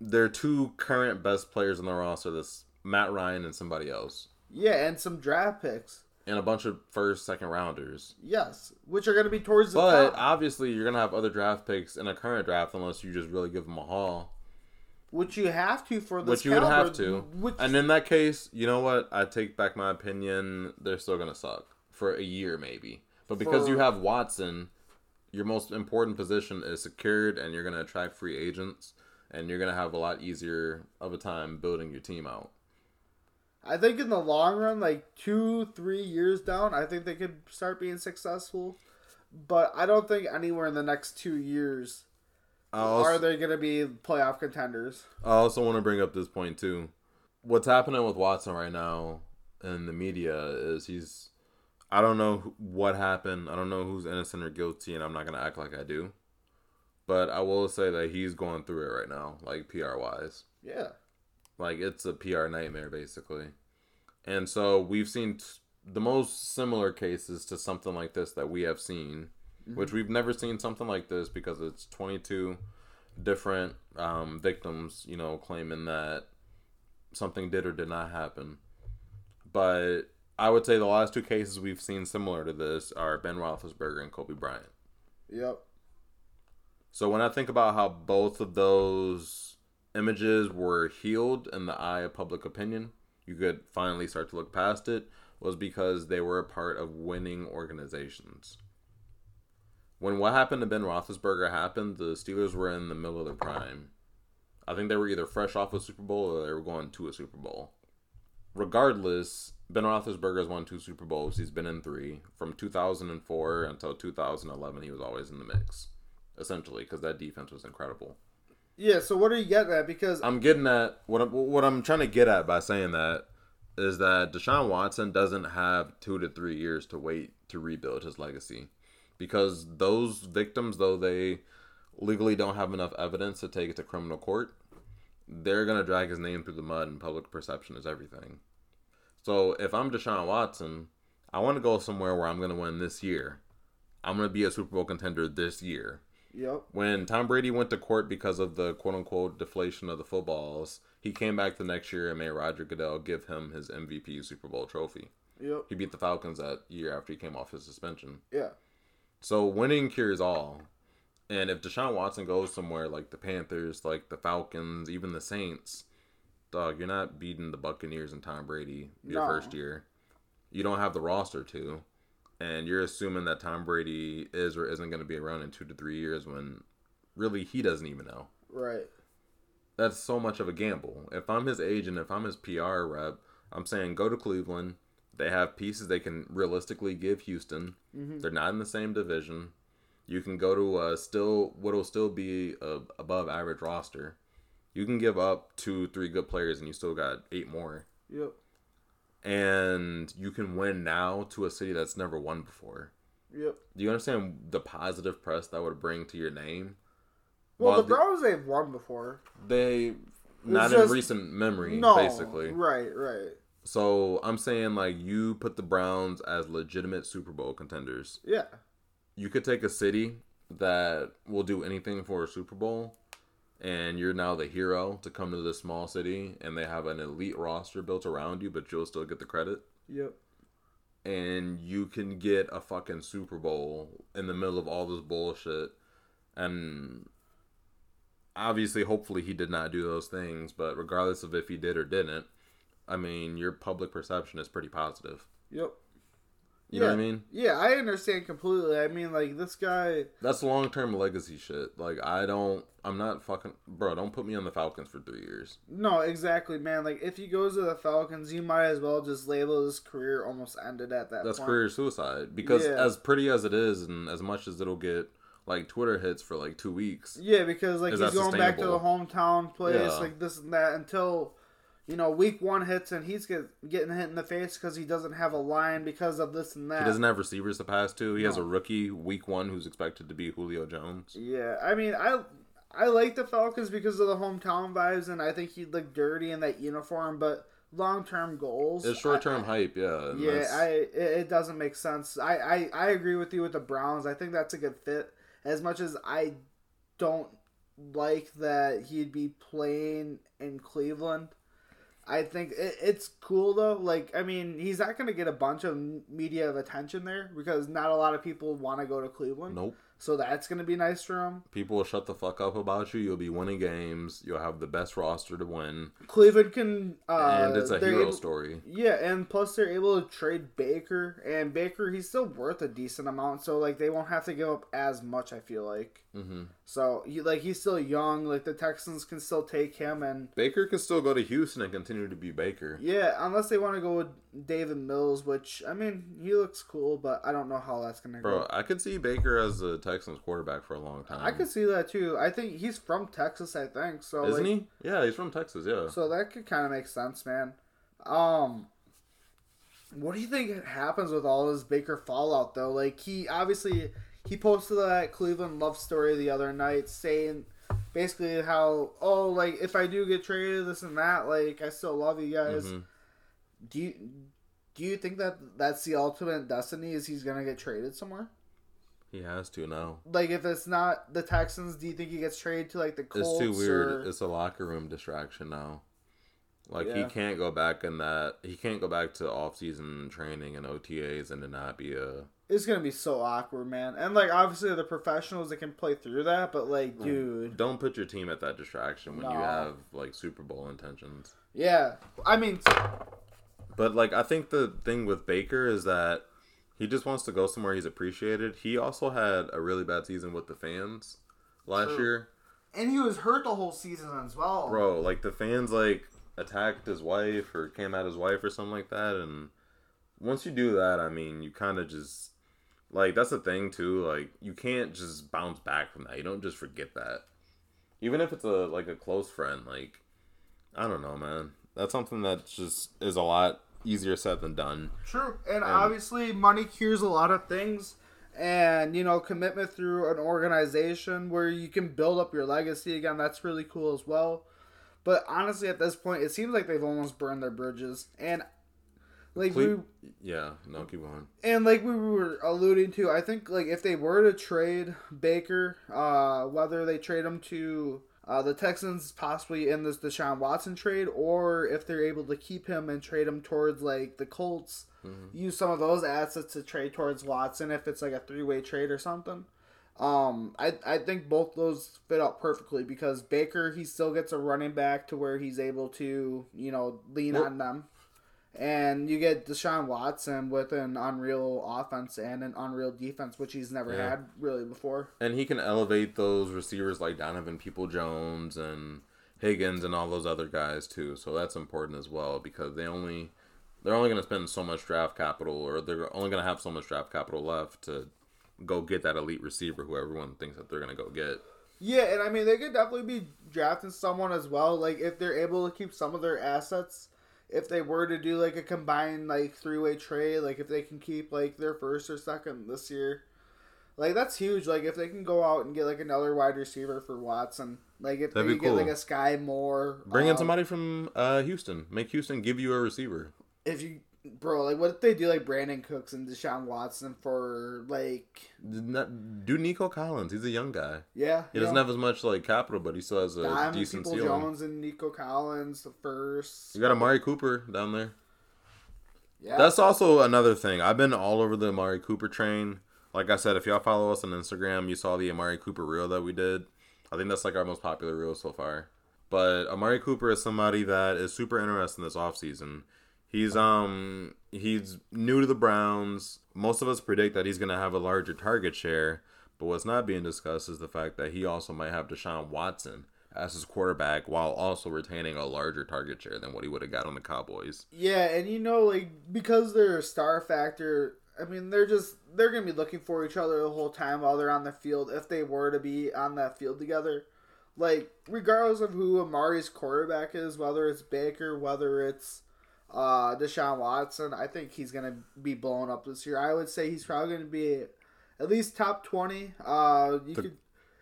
their two current best players in the roster. This Matt Ryan and somebody else, yeah, and some draft picks. And a bunch of first, second rounders. Yes, which are going to be towards the But top. obviously, you're gonna have other draft picks in a current draft unless you just really give them a haul. Which you have to for this Which you would caliber, have to. Which And in that case, you know what? I take back my opinion. They're still gonna suck for a year, maybe. But because For- you have Watson, your most important position is secured, and you're gonna attract free agents, and you're gonna have a lot easier of a time building your team out. I think in the long run, like two, three years down, I think they could start being successful. But I don't think anywhere in the next two years also, are they going to be playoff contenders. I also want to bring up this point too. What's happening with Watson right now in the media is he's. I don't know what happened. I don't know who's innocent or guilty, and I'm not gonna act like I do. But I will say that he's going through it right now, like PR wise. Yeah. Like it's a PR nightmare basically. And so we've seen t- the most similar cases to something like this that we have seen, which we've never seen something like this because it's 22 different um, victims, you know, claiming that something did or did not happen. But I would say the last two cases we've seen similar to this are Ben Roethlisberger and Kobe Bryant. Yep. So when I think about how both of those images were healed in the eye of public opinion, you could finally start to look past it, was because they were a part of winning organizations. When what happened to Ben Roethlisberger happened, the Steelers were in the middle of their prime. I think they were either fresh off a Super Bowl or they were going to a Super Bowl. Regardless, Ben Roethlisberger has won two Super Bowls. He's been in three. From 2004 until 2011, he was always in the mix essentially because that defense was incredible. Yeah, so what are you getting at? Because I'm getting at what I'm, what I'm trying to get at by saying that is that Deshaun Watson doesn't have two to three years to wait to rebuild his legacy because those victims, though they legally don't have enough evidence to take it to criminal court, they're gonna drag his name through the mud, and public perception is everything. So if I'm Deshaun Watson, I want to go somewhere where I'm gonna win this year. I'm gonna be a Super Bowl contender this year Yep. when Tom Brady went to court because of the quote unquote deflation of the footballs, he came back the next year and made Roger Goodell give him his MVP Super Bowl trophy. Yep. He beat the Falcons that year after he came off his suspension. Yeah. So winning cures all. And if Deshaun Watson goes somewhere like the Panthers, like the Falcons, even the Saints, dog, you're not beating the Buccaneers and Tom Brady your No. first year. you don't have the roster to, and you're assuming that Tom Brady is or isn't going to be around in two to three years when really he doesn't even know. Right. That's so much of a gamble. If I'm his agent, if I'm his PR rep, I'm saying go to Cleveland. They have pieces they can realistically give Houston. Mm-hmm. They're not in the same division. You can go to a still what'll still be a above average roster. You can give up two, three good players, and you still got eight more. Yep. And you can win now to a city that's never won before. Yep. Do you understand the positive press that would bring to your name? Well, While the Browns they've won before. They not just- in recent memory, No. basically. Right. Right. So I'm saying like you put the Browns as legitimate Super Bowl contenders. Yeah. You could take a city that will do anything for a Super Bowl, and you're now the hero to come to this small city, and they have an elite roster built around you, but you'll still get the credit. Yep. And you can get a fucking Super Bowl in the middle of all this bullshit, and obviously, hopefully, he did not do those things. But regardless of if he did or didn't, I mean, your public perception is pretty positive. Yep. You know what I mean? Yeah, I understand completely. I mean, like this guy. That's long term legacy shit. Like I don't I'm not fucking bro, don't put me on the Falcons for three years. No, exactly, man. Like if he goes to the Falcons, you might as well just label his career almost ended at that That's point. career suicide. Because Yeah. as pretty as it is and as much as it'll get like Twitter hits for like two weeks. Yeah, because like he's going back to the hometown place, Yeah. like this and that, until you know week one hits and he's get, getting hit in the face because he doesn't have a line because of this and that. He doesn't have receivers to pass to. He has a rookie week one who's expected to be Julio Jones. Yeah, I mean, I I like the Falcons because of the hometown vibes, and I think he'd look dirty in that uniform. But long term goals, It's short term hype, yeah. Yeah, I it, it doesn't make sense. I, I I agree with you with the Browns. I think that's a good fit. As much as I don't like that he'd be playing in Cleveland. I think it, it's cool though. Like, I mean, he's not going to get a bunch of media attention there because not a lot of people want to go to Cleveland. Nope. So that's going to be nice for him. People will shut the fuck up about you. You'll be winning games. You'll have the best roster to win. Cleveland can. Uh, and it's a hero able- story. Yeah, and plus they're able to trade Baker, and Baker he's still worth a decent amount, so like they won't have to give up as much. I feel like hmm so he like he's still young. Like the Texans can still take him, and Baker can still go to Houston and continue to be Baker. yeah, unless they want to go with Davis Mills, which I mean he looks cool, but I don't know how that's gonna go. Bro, go. I could see Baker as the Texans quarterback for a long time. I could see that too. I think he's from Texas. I think so. Isn't like, he? Yeah, he's from Texas. Yeah. So that could kind of make sense, man. Um, what do you think happens with all this Baker fallout though? Like he obviously he posted that Cleveland love story the other night saying basically how oh like if I do get traded this and that like I still love you guys. Mhm. Do you do you think that that's the ultimate destiny is he's gonna get traded somewhere? He has to now. Like if it's not the Texans, do you think he gets traded to like the Colts? It's too weird. or- It's a locker room distraction now. Like he can't go back in that. He can't go back to off season training and OTAs and to not be a. It's gonna be so awkward, man. And like obviously the professionals that can play through that, but like, dude, Don't put your team at that distraction when you have like Super Bowl intentions. yeah. I mean, But like I think the thing with Baker is that he just wants to go somewhere he's appreciated. He also had a really bad season with the fans last True. year. and he was hurt the whole season as well, Bro, like the fans like attacked his wife or came at his wife or something like that and once you do that, I mean, you kind of just like that's the thing too, like you can't just bounce back from that. You don't just forget that. Even if it's a like a close friend, like I don't know, man. That's something that just is a lot easier said than done. True, and, obviously money cures a lot of things, and you know commitment through an organization where you can build up your legacy again. That's really cool as well. But honestly, at this point, it seems like they've almost burned their bridges, and like we yeah, no, keep going. And like we were alluding to, I think like if they were to trade Baker, uh, whether they trade him to uh, the Texans possibly in this Deshaun Watson trade, or if they're able to keep him and trade him towards like the Colts, use some of those assets to trade towards Watson if it's like a three way trade or something. Um, I I think both those fit out perfectly because Baker he still gets a running back to where he's able to you know lean Well- on them, And you get Deshaun Watson with an unreal offense and an unreal defense, which he's never Yeah. had really before. And he can elevate those receivers like Donovan Peoples-Jones and Higgins and all those other guys too. So that's important as well because they only they're only going to spend so much draft capital or they're only going to have so much draft capital left to go get that elite receiver who everyone thinks that they're going to go get. Yeah, and I mean they could definitely be drafting someone as well. Like if they're able to keep some of their assets, if they were to do like a combined like three way trade, like if they can keep like their first or second this year, like that's huge. Like if they can go out and get like another wide receiver for Watson, like if That'd they be get like a Skyy Moore, Bring in um, somebody from uh, Houston. Make Houston give you a receiver. If you bro, like what if they do like Brandin Cooks and Deshaun Watson for like Not- Do Nico Collins. He's a young guy. yeah, He doesn't have as much like capital, but he still has a Diamond decent People ceiling. Jones and Nico Collins the first. You got Amari Cooper down there. yeah, That's also another thing. I've been all over the Amari Cooper train. Like I said, if y'all follow us on Instagram, you saw the Amari Cooper reel that we did. I think that's like our most popular reel so far. But Amari Cooper is somebody that is super interesting this offseason. He's um he's new to the Browns. Most of us predict that he's gonna have a larger target share, but what's not being discussed is the fact that he also might have Deshaun Watson as his quarterback while also retaining a larger target share than what he would have got on the Cowboys. Yeah, and you know, like because they're a star factor. I mean, they're just they're gonna be looking for each other the whole time while they're on the field. If they were to be on that field together, like regardless of who Amari's quarterback is, whether it's Baker, whether it's uh, Deshaun Watson, I think he's gonna be blowing up this year. I would say he's probably gonna be at least top twenty. Uh, you The- could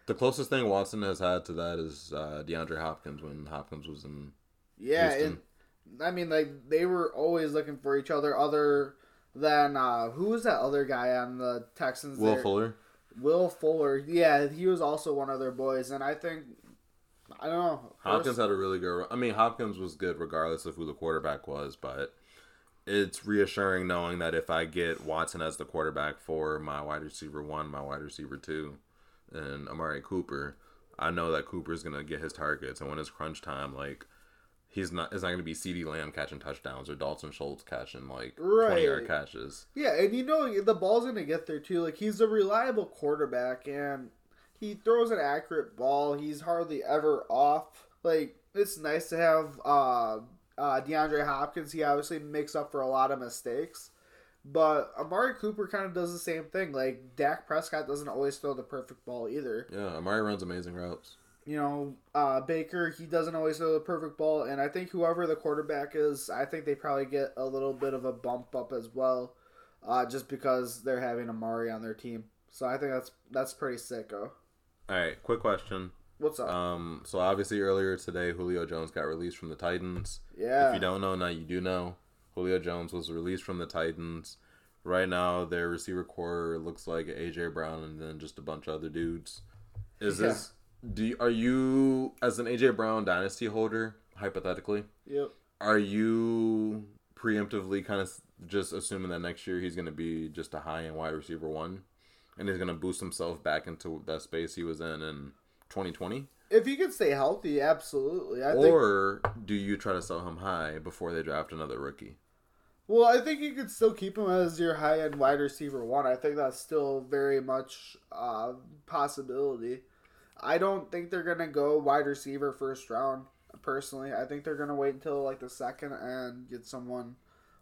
The closest thing Watson has had to that is uh, DeAndre Hopkins when Hopkins was in. Yeah, I mean, like they were always looking for each other. Other than uh, who was that other guy on the Texans? Will there? Fuller. Will Fuller. Yeah, he was also one of their boys, and I think I don't know. Hopkins had a really good. I mean, Hopkins was good regardless of who the quarterback was, but it's reassuring knowing that if I get Watson as the quarterback for my wide receiver one, my wide receiver two, and Amari Cooper, I know that Cooper's gonna get his targets, and when it's crunch time, like. He's not. It's not going to be CeeDee Lamb catching touchdowns or Dalton Schultz catching like twenty yard catches. Yeah, and you know the ball's gonna get there too. Like he's a reliable quarterback, and he throws an accurate ball. He's hardly ever off. Like it's nice to have uh, uh, DeAndre Hopkins. He obviously makes up for a lot of mistakes, but Amari Cooper kind of does the same thing. Like Dak Prescott doesn't always throw the perfect ball either. Yeah, Amari runs amazing routes. You know, uh, Baker he doesn't always throw the perfect ball, and I think whoever the quarterback is, I think they probably get a little bit of a bump up as well uh, just because they're having Amari on their team. So I think that's that's pretty sicko. All right, quick question. What's up? Um, so obviously earlier today, Julio Jones got released from the Titans. yeah, If you don't know now, you do know. Julio Jones was released from the Titans. Right now, their receiver core looks like AJ Brown and then just a bunch of other dudes. Is Yeah. this? Do you, are you as an AJ Brown dynasty holder hypothetically? yep. Are you preemptively kind of just assuming that next year he's going to be just a high end wide receiver one, and he's going to boost himself back into that space he was in in 2020? If he could stay healthy, absolutely. I think. Or do you try to sell him high before they draft another rookie? Well, I think you could still keep him as your high end wide receiver one. I think that's still very much uh, possibility. I don't think they're gonna go wide receiver first round. Personally, I think they're gonna wait until like the second and get someone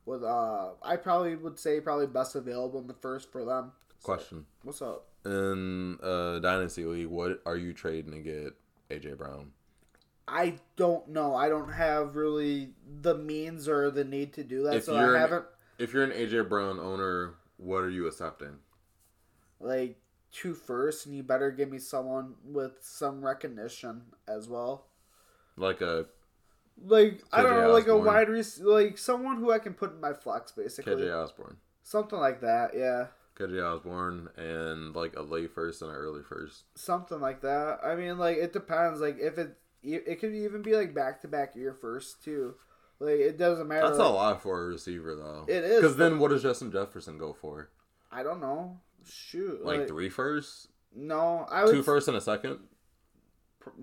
with. Uh, I probably would say probably best available in the first for them. Question. what's up? In uh, Dynasty League, what are you trading to get AJ Brown? I don't know. I don't have really the means or the need to do that, If so I haven't If you're an AJ Brown owner, what are you accepting? like two first, and you better give me someone with some recognition as well. Like a Like I don't KJ know, like a wide rec- like someone who I can put in my flex, basically, KJ Osborn. something like that. Yeah, KJ Osborn and like a late first and an early first. something like that. I mean, like it depends. Like if it it could even be like back to back year first too. Like it doesn't matter. That's like, a lot for a receiver, though. It is, Because then what does Justin Jefferson go for? I don't know. Shoot, Like, like, three firsts? no, I would Two firsts and a second?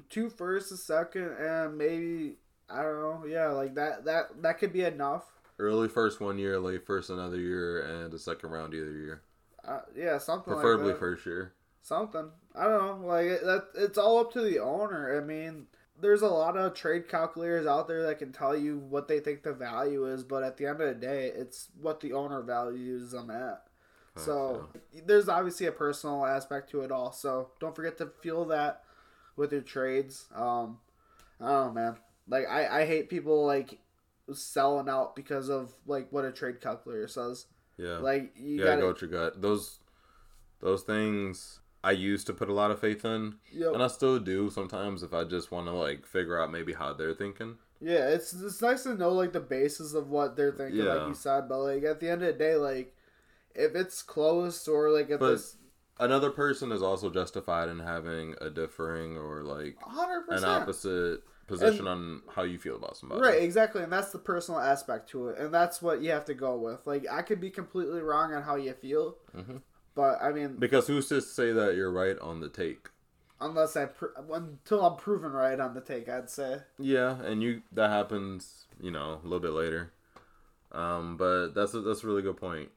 two first, a second, and maybe I don't know. Yeah, like that that that could be enough. early first one year, late first another year, and a second round either year. Uh, yeah, something Preferably like that. first year. something. I don't know. Like it, that, it's all up to the owner. I mean, there's a lot of trade calculators out there that can tell you what they think the value is, but at the end of the day, it's what the owner values them at. So there's obviously a personal aspect to it all. So don't forget to feel that with your trades. Um, I don't know, man. Like I, I hate people like selling out because of like what a trade calculator says. Yeah, Like you you gotta go with your gut. Those those things I used to put a lot of faith in, Yep. and I still do sometimes if I just want to like figure out maybe how they're thinking. Yeah, it's it's nice to know like the basis of what they're thinking, like Yeah. you said. But like at the end of the day, like if it's close or like if But it's another person is also justified in having a differing or like hundred an percent opposite position on how you feel about somebody. right, exactly, and that's the personal aspect to it, and that's what you have to go with. Like I could be completely wrong on how you feel, Mhm. but I mean, Because who's to say that you're right on the take? unless I pr- until I'm proven right on the take, I'd say. Yeah, and you that happens, you know, a little bit later. Um, but that's a, that's a really good point.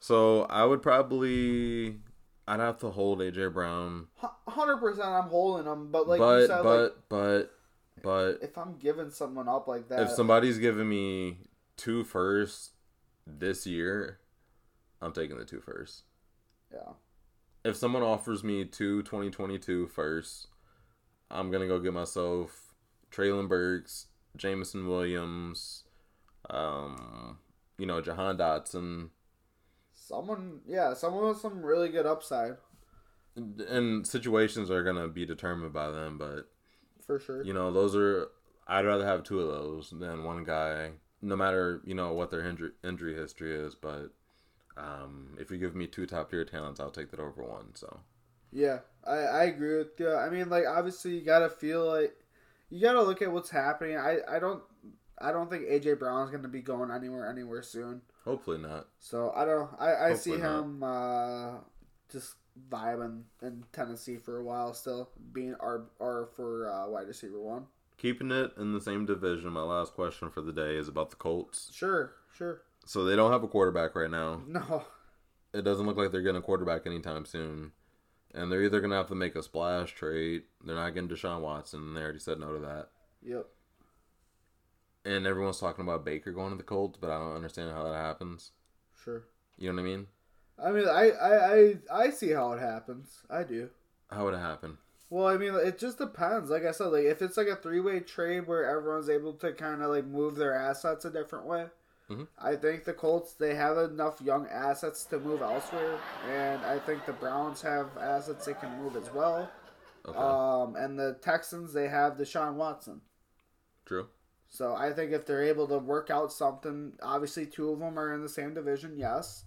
So I would probably I'd have to hold AJ Brown, Hundred percent, I'm holding him. but like but you said, but like, but but if I'm giving someone up like that, if somebody's giving me two first this year, I'm taking the two first. yeah, If someone offers me two 2022 first, I'm gonna go get myself Treylon Burks, Jameson Williams, um, you know, Jahan Dotson. someone, yeah, someone with some really good upside And situations are gonna be determined by them, but for sure. you know, those are. I'd rather have two of those than one guy, no matter you know what their injury injury history is. But um, if you give me two top tier talents, I'll take that over one. So Yeah, I, I agree with you. I mean, like obviously you gotta feel like you gotta look at what's happening. I, I don't I don't think AJ Brown's gonna be going anywhere anywhere soon. hopefully not. So I don't I, I see Hopefully not. him uh, just vibing in Tennessee for a while still being our our for uh, wide receiver one. Keeping it in the same division. My last question for the day is about the Colts. Sure, sure. So they don't have a quarterback right now. No, It doesn't look like they're getting a quarterback anytime soon. And they're either gonna have to make a splash trade. They're not getting Deshaun Watson. They already said no to that. yep. And everyone's talking about Baker going to the Colts, but I don't understand how that happens. Sure. You know what I mean? I mean, I, I, I, I see how it happens. I do. How would it happen? Well, I mean, it just depends. Like I said, like if it's like a three way trade where everyone's able to kind of like move their assets a different way, Mhm. I think the Colts they have enough young assets to move elsewhere, and I think the Browns have assets they can move as well. Okay, Um, and the Texans they have Deshaun Watson. true. So I think if they're able to work out something, obviously two of them are in the same division, yes.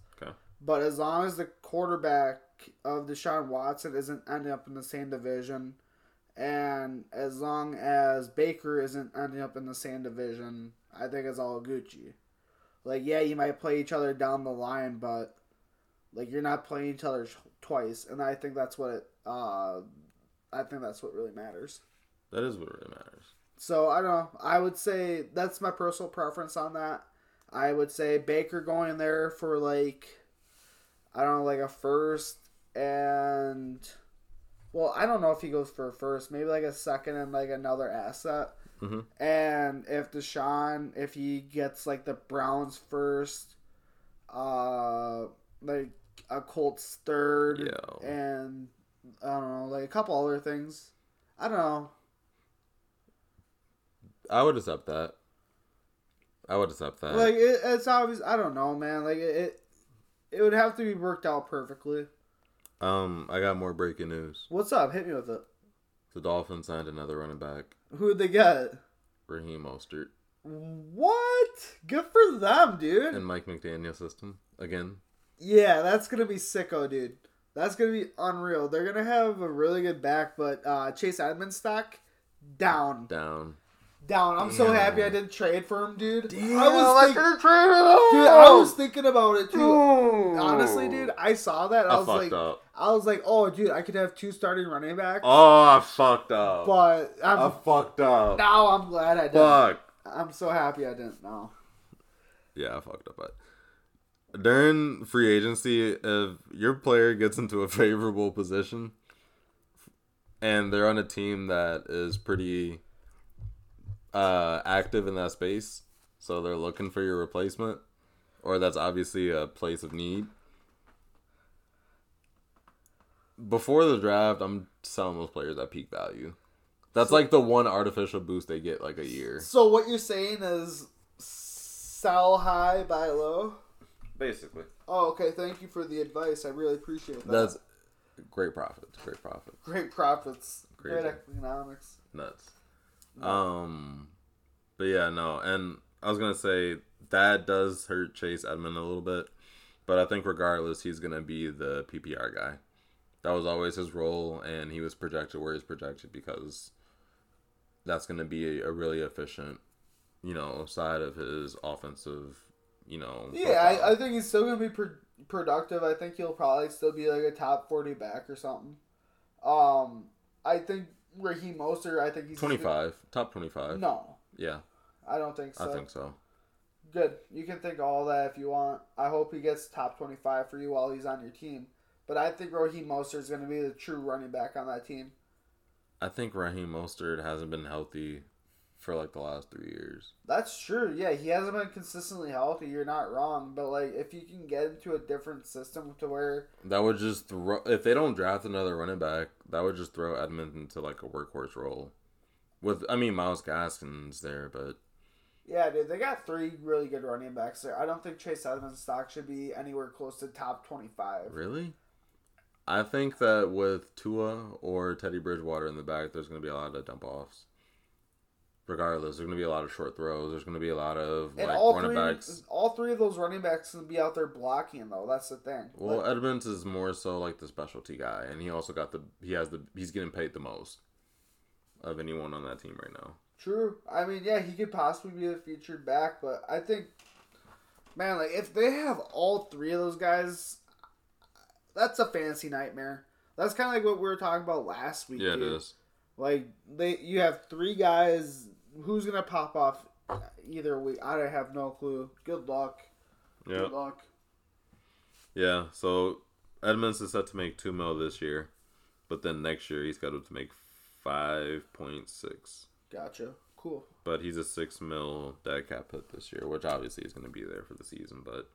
But as long as the quarterback of Deshaun Watson isn't ending up in the same division, and as long as Baker isn't ending up in the same division, I think it's all Gucci. Like, yeah, you might play each other down the line, but like you're not playing each other twice, and I think that's what it. Uh, I think that's what really matters. That is what really matters. So I don't know. I would say that's my personal preference on that. I would say Baker going there for like I don't know, like a first and well, I don't know if he goes for a first, maybe like a second and like another asset. Mhm. And if Deshaun, if he gets like the Browns first, uh, like a Colts third, Yo. and I don't know, like a couple other things. I don't know. I would accept that. I would accept that. Like it, it's obvious. I don't know, man. Like it, it, it would have to be worked out perfectly. um, I got more breaking news. What's up? Hit me with it. The Dolphins signed another running back, Who'd they get? Raheem Mostert, What? Good for them, dude. in Mike McDaniel's system again. Yeah, that's gonna be sicko, dude. That's gonna be unreal. They're gonna have a really good back, but uh, Chase Edmonds stock down, Down. Down. I'm so happy I didn't trade for him, dude. I I was traded him. dude. I was thinking about it too. Dude. Honestly, dude, I saw that. I, I was like, up. I was like, oh, dude, I could have two starting running backs. Oh, I fucked up. But I'm I fucked up. now I'm glad I didn't. Fuck. I'm so happy I didn't know. Yeah, I fucked up. But during free agency, if your player gets into a favorable position and they're on a team that is pretty uh, active in that space, so they're looking for your replacement, or that's obviously a place of need. Before the draft, I'm selling those players at peak value. That's like the one artificial boost they get like a year. So what you're saying is sell high, buy low. Basically. Oh, okay. Thank you for the advice. I really appreciate that. That's great profits. Great profits. great profits. Great Crazy. economics. Nuts. Um, but yeah, no, and I was gonna say that does hurt Chase Edmonds a little bit, but I think regardless, he's gonna be the PPR guy. That was always his role, and he was projected where he's projected because that's gonna be a, a really efficient, you know, side of his offensive, you know. Yeah, I, I think he's still gonna be pro- productive. I think he'll probably still be like a top forty back or something. Um, I think Raheem Mostert. I think he's twenty five, top twenty five. No, Yeah, I don't think so. I think so. Good. You can think all that if you want. I hope he gets top 25 for you while he's on your team. But I think Raheem Mostert is going to be the true running back on that team. I think Raheem Mostert hasn't been healthy for like the last three years. That's true. Yeah, he hasn't been consistently healthy. You're not wrong. But, like, if you can get into a different system to where. That would just throw if they don't draft another running back, that would just throw Edmonds into like a workhorse role. With I mean Myles Gaskin's there, but Yeah, dude, they got three really good running backs there. I don't think Chase Edmonds' stock should be anywhere close to top 25. really, I think that with Tua or Teddy Bridgewater in the back, there's going to be a lot of dump offs. Regardless, there's going to be a lot of short throws. There's going to be a lot of And like all running three, backs. all three of those running backs will be out there blocking, though. That's the thing. Well, Like- Edmonds is more so like the specialty guy, and he also got the he has the he's getting paid the most of anyone on that team right now. True. I mean, yeah, he could possibly be the featured back, but I think, man, like if they have all three of those guys, that's a fantasy nightmare. That's kind of like what we were talking about last week. Yeah, it dude. is. Like they, you have three guys. Who's gonna pop off either week? I have no clue. Good luck. Yeah. Good luck. Yeah, so Edmonds is set to make two mil this year, but then next year he's got to make five point six. Gotcha. Cool. But he's a six mil dead cap hit this year, which obviously is going to be there for the season. But,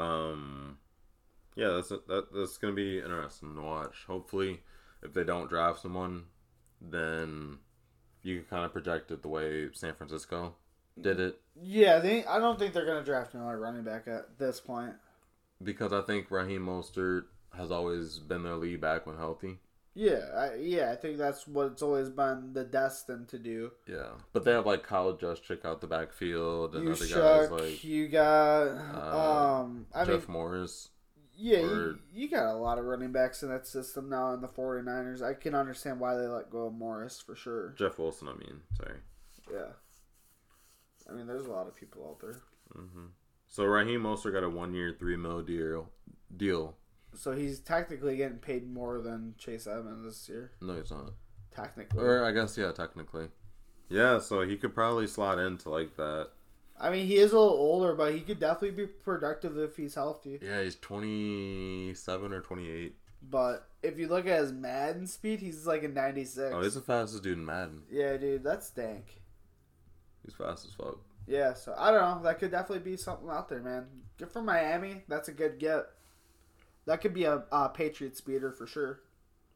um, yeah, that's that, that's going to be interesting to watch. Hopefully, if they don't draft someone, then you can kind of project it the way San Francisco did it. Yeah, they. I don't think they're gonna draft another running back at this point. Because I think Raheem Mostert has always been their lead back when healthy. Yeah, I, yeah, I think that's what it's always been the destined to do. Yeah, but they have like Kyle Juszczyk out the backfield and You other guys like you got uh, um I Jeff mean Morris. Yeah, you, you got a lot of running backs in that system now in the 49ers. I can understand why they let go of Morris for sure. Jeff Wilson, I mean, sorry. Yeah. I mean, there's a lot of people out there. hmm So Raheem Mostert got a one-year, three mil deal. Deal. So he's technically getting paid more than Chase Edmonds this year. No, he's not. Technically. Or I guess yeah, technically. Yeah, so he could probably slot into like that. I mean, he is a little older, but he could definitely be productive if he's healthy. Yeah, he's twenty-seven or twenty-eight. But if you look at his Madden speed, he's like a 96. Oh, he's the fastest dude in Madden. yeah, dude, that's dank. He's fast as fuck. Yeah, so I don't know. That could definitely be something out there, man. Good for Miami. That's a good get. That could be a, a Patriot speeder for sure.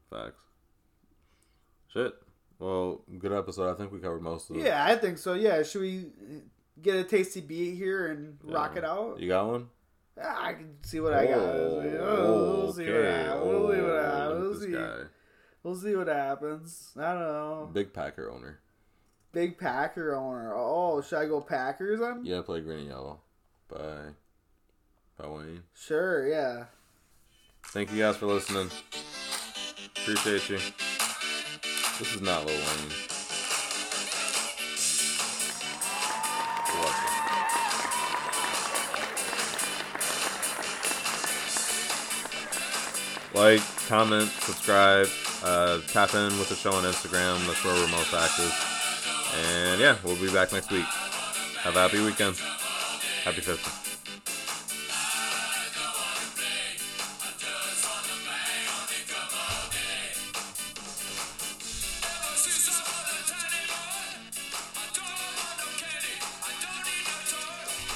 Facts. Shit. Well, good episode. I think we covered most of it. Yeah, I think so. Yeah, should we get a tasty beat here and rock it out? You got one? Yeah, I can see what I got. Oh, we'll see what happens. Oh, we'll see what Oh, happens. We'll see. guy. We'll see what happens. I don't know. Big Packer owner. Big Packer owner. Oh, should I go Packers then? Yeah, play green and yellow. Bye. Bye, Wayne. Sure. Yeah. Thank you guys for listening. Appreciate you. This is not Lil Wayne. Like, comment, subscribe, uh, tap in with the show on Instagram. That's where we're most active. And yeah, we'll be back next week. Have a happy weekend. Happy 50.